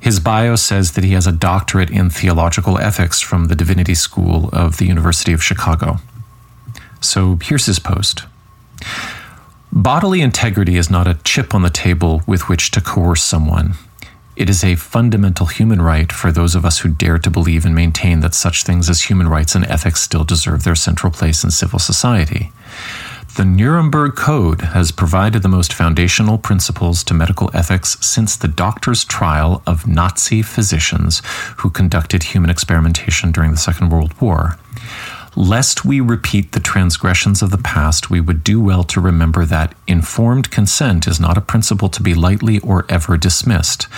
His bio says that he has a doctorate in theological ethics from the Divinity School of the University of Chicago. So here's his post. Bodily integrity is not a chip on the table with which to coerce someone. It is a fundamental human right for those of us who dare to believe and maintain that such things as human rights and ethics still deserve their central place in civil society. The Nuremberg Code has provided the most foundational principles to medical ethics since the doctor's trial of Nazi physicians who conducted human experimentation during the Second World War. Lest we repeat the transgressions of the past, we would do well to remember that informed consent is not a principle to be lightly or ever dismissed.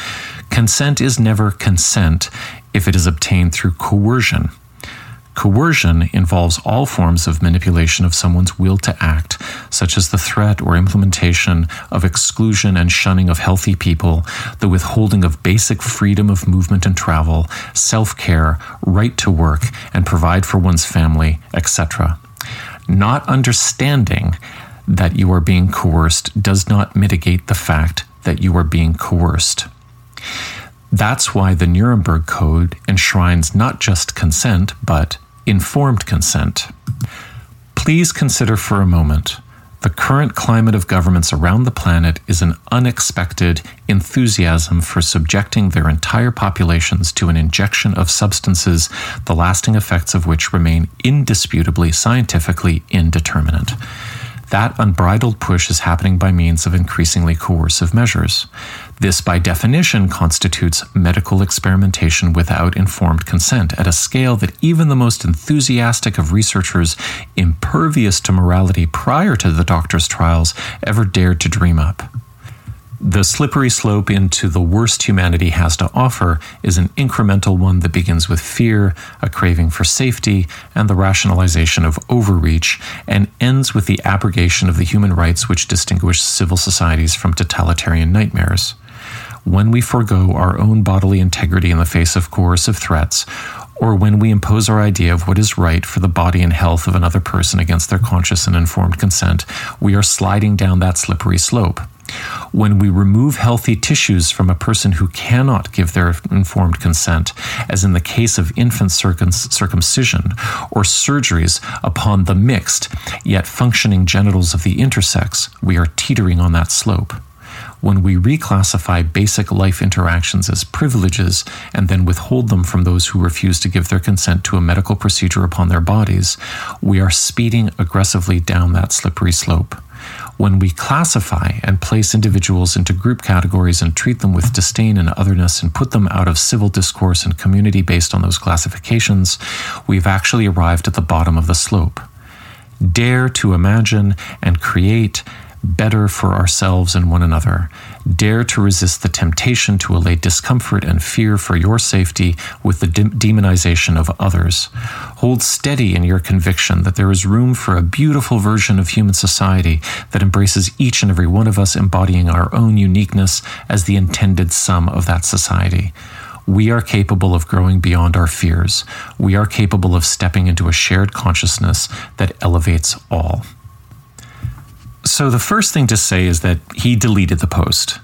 Consent is never consent if it is obtained through coercion. Coercion involves all forms of manipulation of someone's will to act, such as the threat or implementation of exclusion and shunning of healthy people, the withholding of basic freedom of movement and travel, self care, right to work, and provide for one's family, etc. Not understanding that you are being coerced does not mitigate the fact that you are being coerced. That's why the Nuremberg Code enshrines not just consent, but informed consent. Please consider for a moment the current climate of governments around the planet is an unexpected enthusiasm for subjecting their entire populations to an injection of substances, the lasting effects of which remain indisputably scientifically indeterminate. That unbridled push is happening by means of increasingly coercive measures. This, by definition, constitutes medical experimentation without informed consent at a scale that even the most enthusiastic of researchers impervious to morality prior to the doctor's trials ever dared to dream up. The slippery slope into the worst humanity has to offer is an incremental one that begins with fear, a craving for safety, and the rationalization of overreach, and ends with the abrogation of the human rights which distinguish civil societies from totalitarian nightmares when we forego our own bodily integrity in the face of coercive threats, or when we impose our idea of what is right for the body and health of another person against their conscious and informed consent, we are sliding down that slippery slope. When we remove healthy tissues from a person who cannot give their informed consent, as in the case of infant circumcision or surgeries upon the mixed yet functioning genitals of the intersex, we are teetering on that slope when we reclassify basic life interactions as privileges and then withhold them from those who refuse to give their consent to a medical procedure upon their bodies, we are speeding aggressively down that slippery slope. When we classify and place individuals into group categories and treat them with disdain and otherness and put them out of civil discourse and community based on those classifications, we've actually arrived at the bottom of the slope. Dare to imagine and create better for ourselves and one another. Dare to resist the temptation to allay discomfort and fear for your safety with the de- demonization of others. Hold steady in your conviction that there is room for a beautiful version of human society that embraces each and every one of us embodying our own uniqueness as the intended sum of that society. We are capable of growing beyond our fears. We are capable of stepping into a shared consciousness that elevates all. So the first thing to say is that he deleted the post.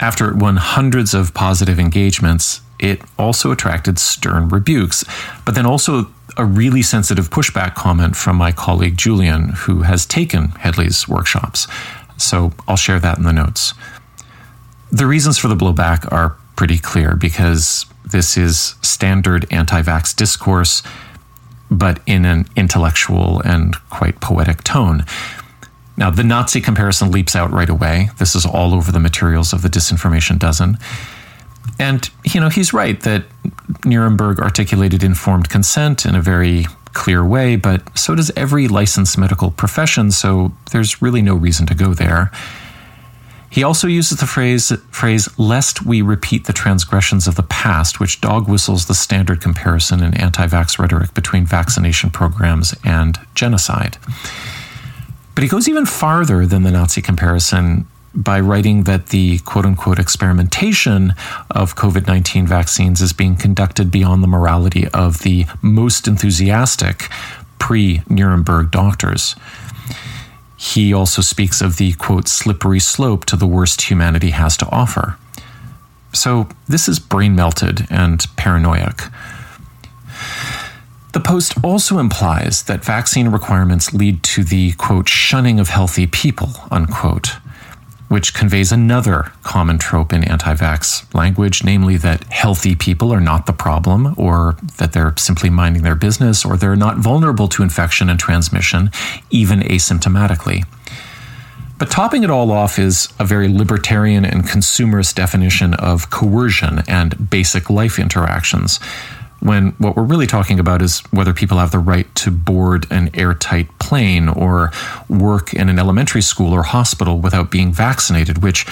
After it won hundreds of positive engagements, it also attracted stern rebukes, but then also a really sensitive pushback comment from my colleague Julian, who has taken Hedley's workshops. So I'll share that in the notes. The reasons for the blowback are pretty clear because this is standard anti vax discourse, but in an intellectual and quite poetic tone. Now, the Nazi comparison leaps out right away. This is all over the materials of the Disinformation Dozen. And, you know, he's right that Nuremberg articulated informed consent in a very clear way, but so does every licensed medical profession, so there's really no reason to go there. He also uses the phrase, phrase, lest we repeat the transgressions of the past, which dog whistles the standard comparison in anti vax rhetoric between vaccination programs and genocide. But he goes even farther than the Nazi comparison by writing that the quote unquote experimentation of COVID 19 vaccines is being conducted beyond the morality of the most enthusiastic pre Nuremberg doctors. He also speaks of the quote, slippery slope to the worst humanity has to offer. So this is brain melted and paranoid. The post also implies that vaccine requirements lead to the quote, shunning of healthy people, unquote which conveys another common trope in anti vax language, namely that healthy people are not the problem, or that they're simply minding their business, or they're not vulnerable to infection and transmission, even asymptomatically. But topping it all off is a very libertarian and consumerist definition of coercion and basic life interactions, when what we're really talking about is whether people have the right to board an airtight plane or work in an elementary school or hospital without being vaccinated, which,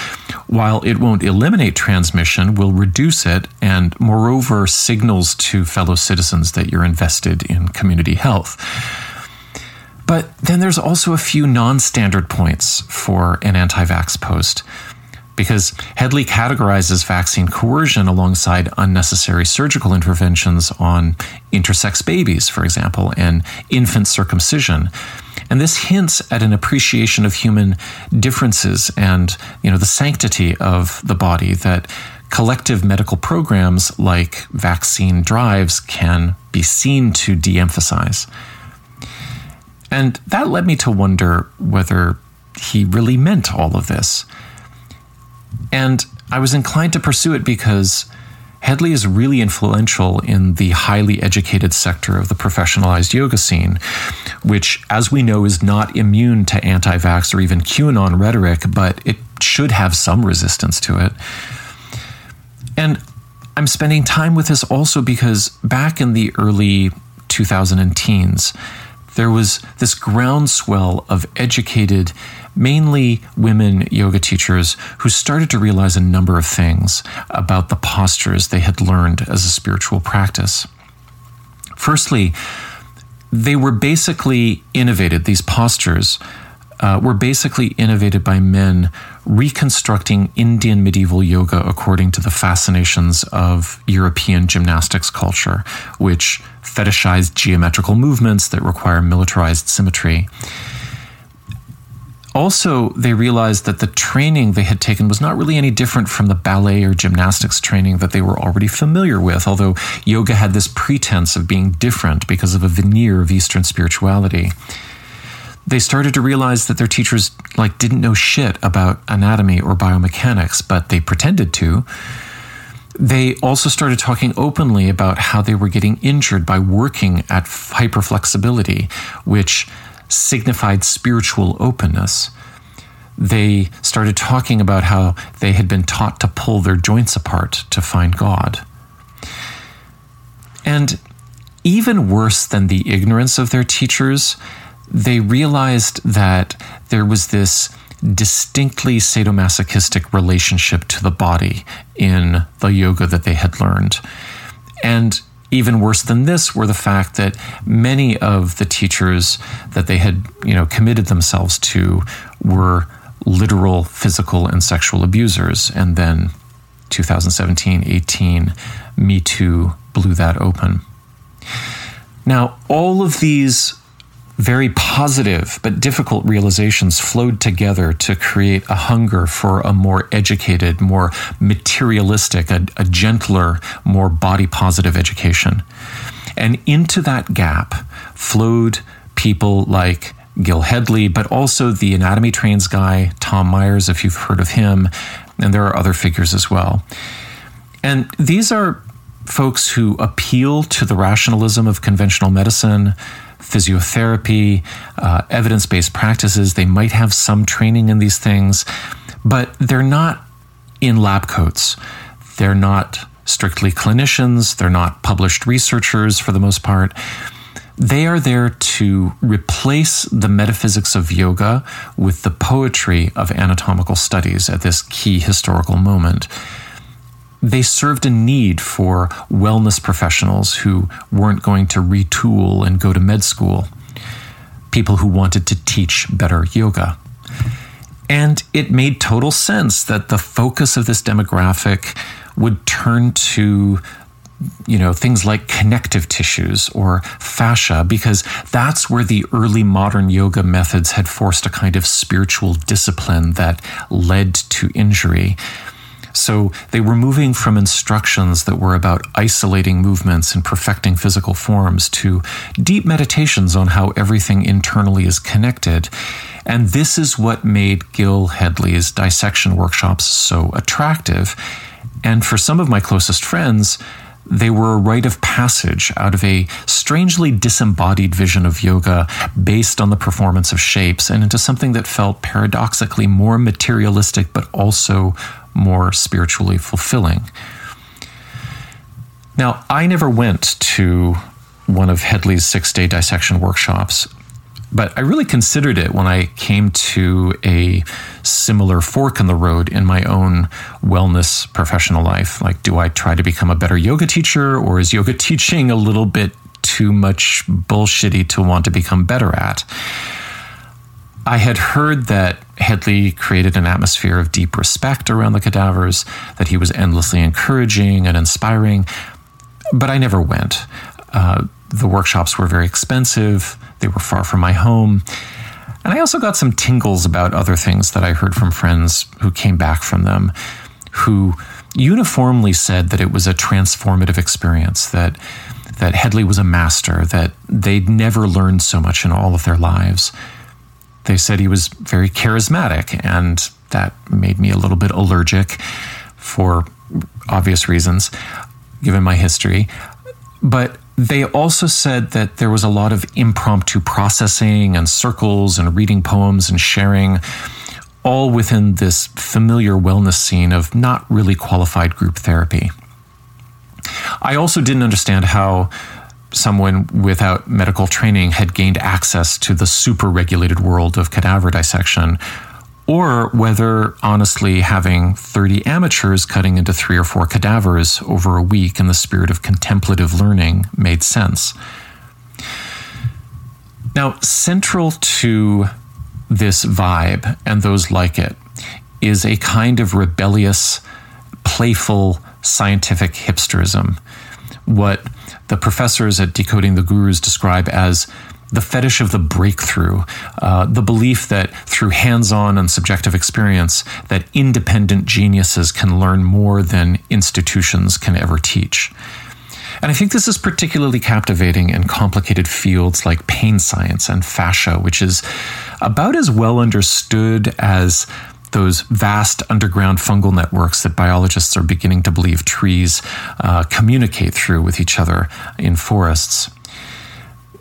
while it won't eliminate transmission, will reduce it and, moreover, signals to fellow citizens that you're invested in community health. But then there's also a few non standard points for an anti vax post because Hedley categorizes vaccine coercion alongside unnecessary surgical interventions on intersex babies, for example, and infant circumcision. And this hints at an appreciation of human differences and, you know, the sanctity of the body that collective medical programs like vaccine drives can be seen to de-emphasize. And that led me to wonder whether he really meant all of this. And I was inclined to pursue it because Hedley is really influential in the highly educated sector of the professionalized yoga scene, which, as we know, is not immune to anti vax or even QAnon rhetoric, but it should have some resistance to it. And I'm spending time with this also because back in the early 2000 teens, there was this groundswell of educated mainly women yoga teachers who started to realize a number of things about the postures they had learned as a spiritual practice. Firstly, they were basically innovated, these postures uh, were basically innovated by men reconstructing Indian medieval yoga according to the fascinations of European gymnastics culture, which fetishized geometrical movements that require militarized symmetry. Also, they realized that the training they had taken was not really any different from the ballet or gymnastics training that they were already familiar with, although yoga had this pretense of being different because of a veneer of Eastern spirituality. They started to realize that their teachers like didn't know shit about anatomy or biomechanics, but they pretended to. They also started talking openly about how they were getting injured by working at hyperflexibility, which signified spiritual openness. They started talking about how they had been taught to pull their joints apart to find God. And even worse than the ignorance of their teachers, they realized that there was this distinctly sadomasochistic relationship to the body in the yoga that they had learned. And even worse than this were the fact that many of the teachers that they had, you know, committed themselves to were literal physical and sexual abusers. And then 2017 18, Me Too blew that open. Now, all of these very positive but difficult realizations flowed together to create a hunger for a more educated, more materialistic, a, a gentler, more body positive education. And into that gap flowed people like Gil Hedley, but also the anatomy trains guy, Tom Myers, if you've heard of him, and there are other figures as well. And these are folks who appeal to the rationalism of conventional medicine, physiotherapy, uh, evidence based practices. They might have some training in these things, but they're not in lab coats. They're not strictly clinicians. They're not published researchers for the most part. They are there to replace the metaphysics of yoga with the poetry of anatomical studies at this key historical moment. They served a need for wellness professionals who weren't going to retool and go to med school, people who wanted to teach better yoga. And it made total sense that the focus of this demographic would turn to you know things like connective tissues or fascia because that's where the early modern yoga methods had forced a kind of spiritual discipline that led to injury so they were moving from instructions that were about isolating movements and perfecting physical forms to deep meditations on how everything internally is connected. And this is what made Gil Hedley's dissection workshops so attractive. And for some of my closest friends they were a rite of passage out of a strangely disembodied vision of yoga based on the performance of shapes and into something that felt paradoxically more materialistic but also more spiritually fulfilling. Now, I never went to one of Hedley's six day dissection workshops, but I really considered it when I came to a similar fork in the road in my own wellness professional life. Like, do I try to become a better yoga teacher, or is yoga teaching a little bit too much bullshitty to want to become better at? I had heard that Hedley created an atmosphere of deep respect around the cadavers, that he was endlessly encouraging and inspiring, but I never went. Uh, the workshops were very expensive, they were far from my home. And I also got some tingles about other things that I heard from friends who came back from them, who uniformly said that it was a transformative experience, that, that Hedley was a master, that they'd never learned so much in all of their lives. They said he was very charismatic, and that made me a little bit allergic for obvious reasons, given my history. But they also said that there was a lot of impromptu processing and circles and reading poems and sharing, all within this familiar wellness scene of not really qualified group therapy. I also didn't understand how someone without medical training had gained access to the super regulated world of cadaver dissection or whether honestly having 30 amateurs cutting into three or four cadavers over a week in the spirit of contemplative learning made sense. Now, central to this vibe and those like it is a kind of rebellious, playful scientific hipsterism. What the professors at Decoding the Gurus describe as the fetish of the breakthrough, uh, the belief that through hands-on and subjective experience, that independent geniuses can learn more than institutions can ever teach. And I think this is particularly captivating in complicated fields like pain science and fascia, which is about as well understood as those vast underground fungal networks that biologists are beginning to believe trees uh, communicate through with each other in forests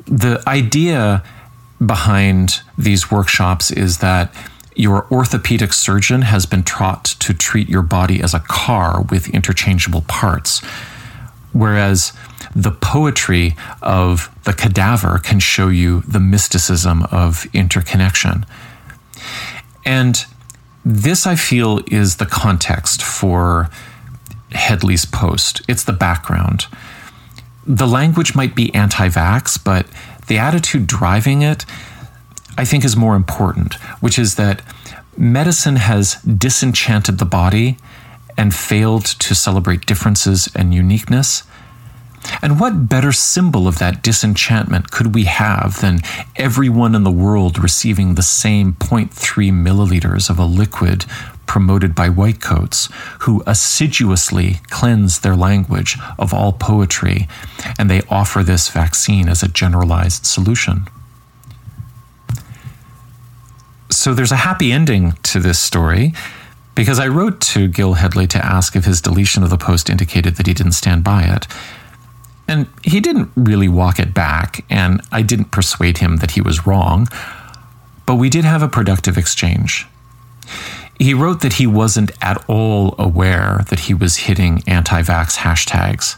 the idea behind these workshops is that your orthopedic surgeon has been taught to treat your body as a car with interchangeable parts, whereas the poetry of the cadaver can show you the mysticism of interconnection. And this, I feel, is the context for Hedley's post. It's the background the language might be anti vax, but the attitude driving it, I think, is more important, which is that medicine has disenchanted the body and failed to celebrate differences and uniqueness. And what better symbol of that disenchantment could we have than everyone in the world receiving the same 0.3 milliliters of a liquid promoted by whitecoats who assiduously cleanse their language of all poetry, and they offer this vaccine as a generalized solution. So there's a happy ending to this story because I wrote to Gil Hedley to ask if his deletion of the post indicated that he didn't stand by it. And he didn't really walk it back, and I didn't persuade him that he was wrong, but we did have a productive exchange. He wrote that he wasn't at all aware that he was hitting anti vax hashtags.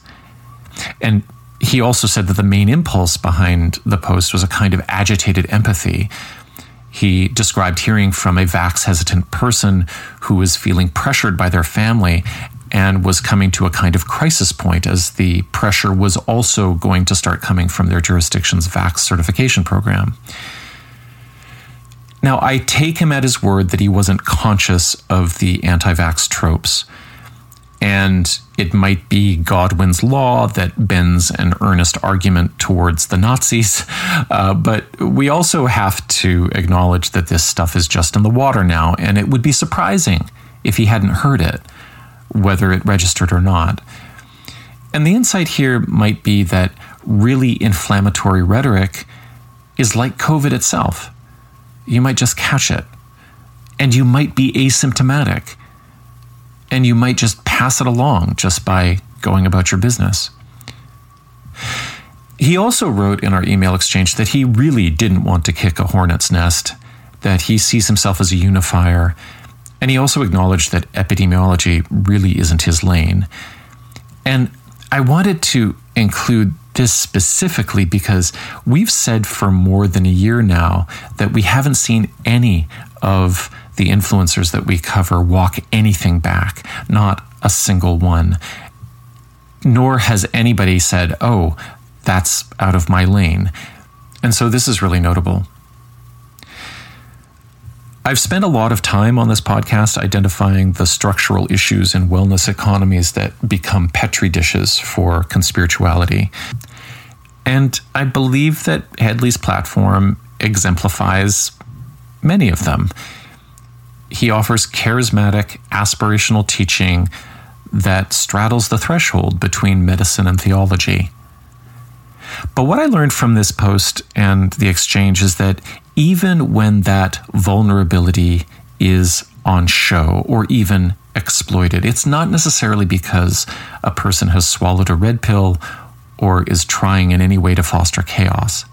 And he also said that the main impulse behind the post was a kind of agitated empathy. He described hearing from a vax hesitant person who was feeling pressured by their family and was coming to a kind of crisis point as the pressure was also going to start coming from their jurisdiction's vax certification program. Now, I take him at his word that he wasn't conscious of the anti vax tropes. And it might be Godwin's law that bends an earnest argument towards the Nazis. Uh, but we also have to acknowledge that this stuff is just in the water now, and it would be surprising if he hadn't heard it, whether it registered or not. And the insight here might be that really inflammatory rhetoric is like COVID itself. You might just catch it, and you might be asymptomatic and you might just pass it along just by going about your business. He also wrote in our email exchange that he really didn't want to kick a hornet's nest, that he sees himself as a unifier, and he also acknowledged that epidemiology really isn't his lane. And I wanted to include this specifically because we've said for more than a year now that we haven't seen any of the influencers that we cover walk anything back, not a single one. Nor has anybody said, oh, that's out of my lane. And so this is really notable. I've spent a lot of time on this podcast identifying the structural issues in wellness economies that become petri dishes for conspirituality. And I believe that Hedley's platform exemplifies many of them he offers charismatic, aspirational teaching that straddles the threshold between medicine and theology. But what I learned from this post and the exchange is that even when that vulnerability is on show or even exploited, it's not necessarily because a person has swallowed a red pill or is trying in any way to foster chaos.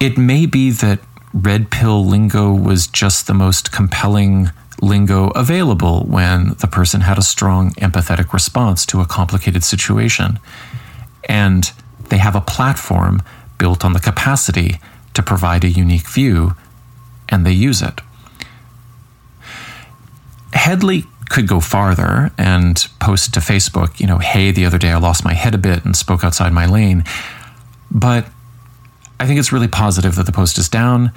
It may be that red pill lingo was just the most compelling lingo available when the person had a strong empathetic response to a complicated situation. And they have a platform built on the capacity to provide a unique view, and they use it. Hedley could go farther and post to Facebook, you know, hey, the other day I lost my head a bit and spoke outside my lane. But I think it's really positive that the post is down,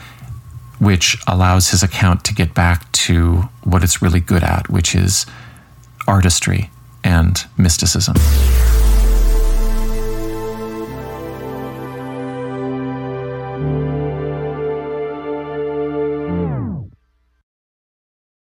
which allows his account to get back to what it's really good at, which is artistry and mysticism.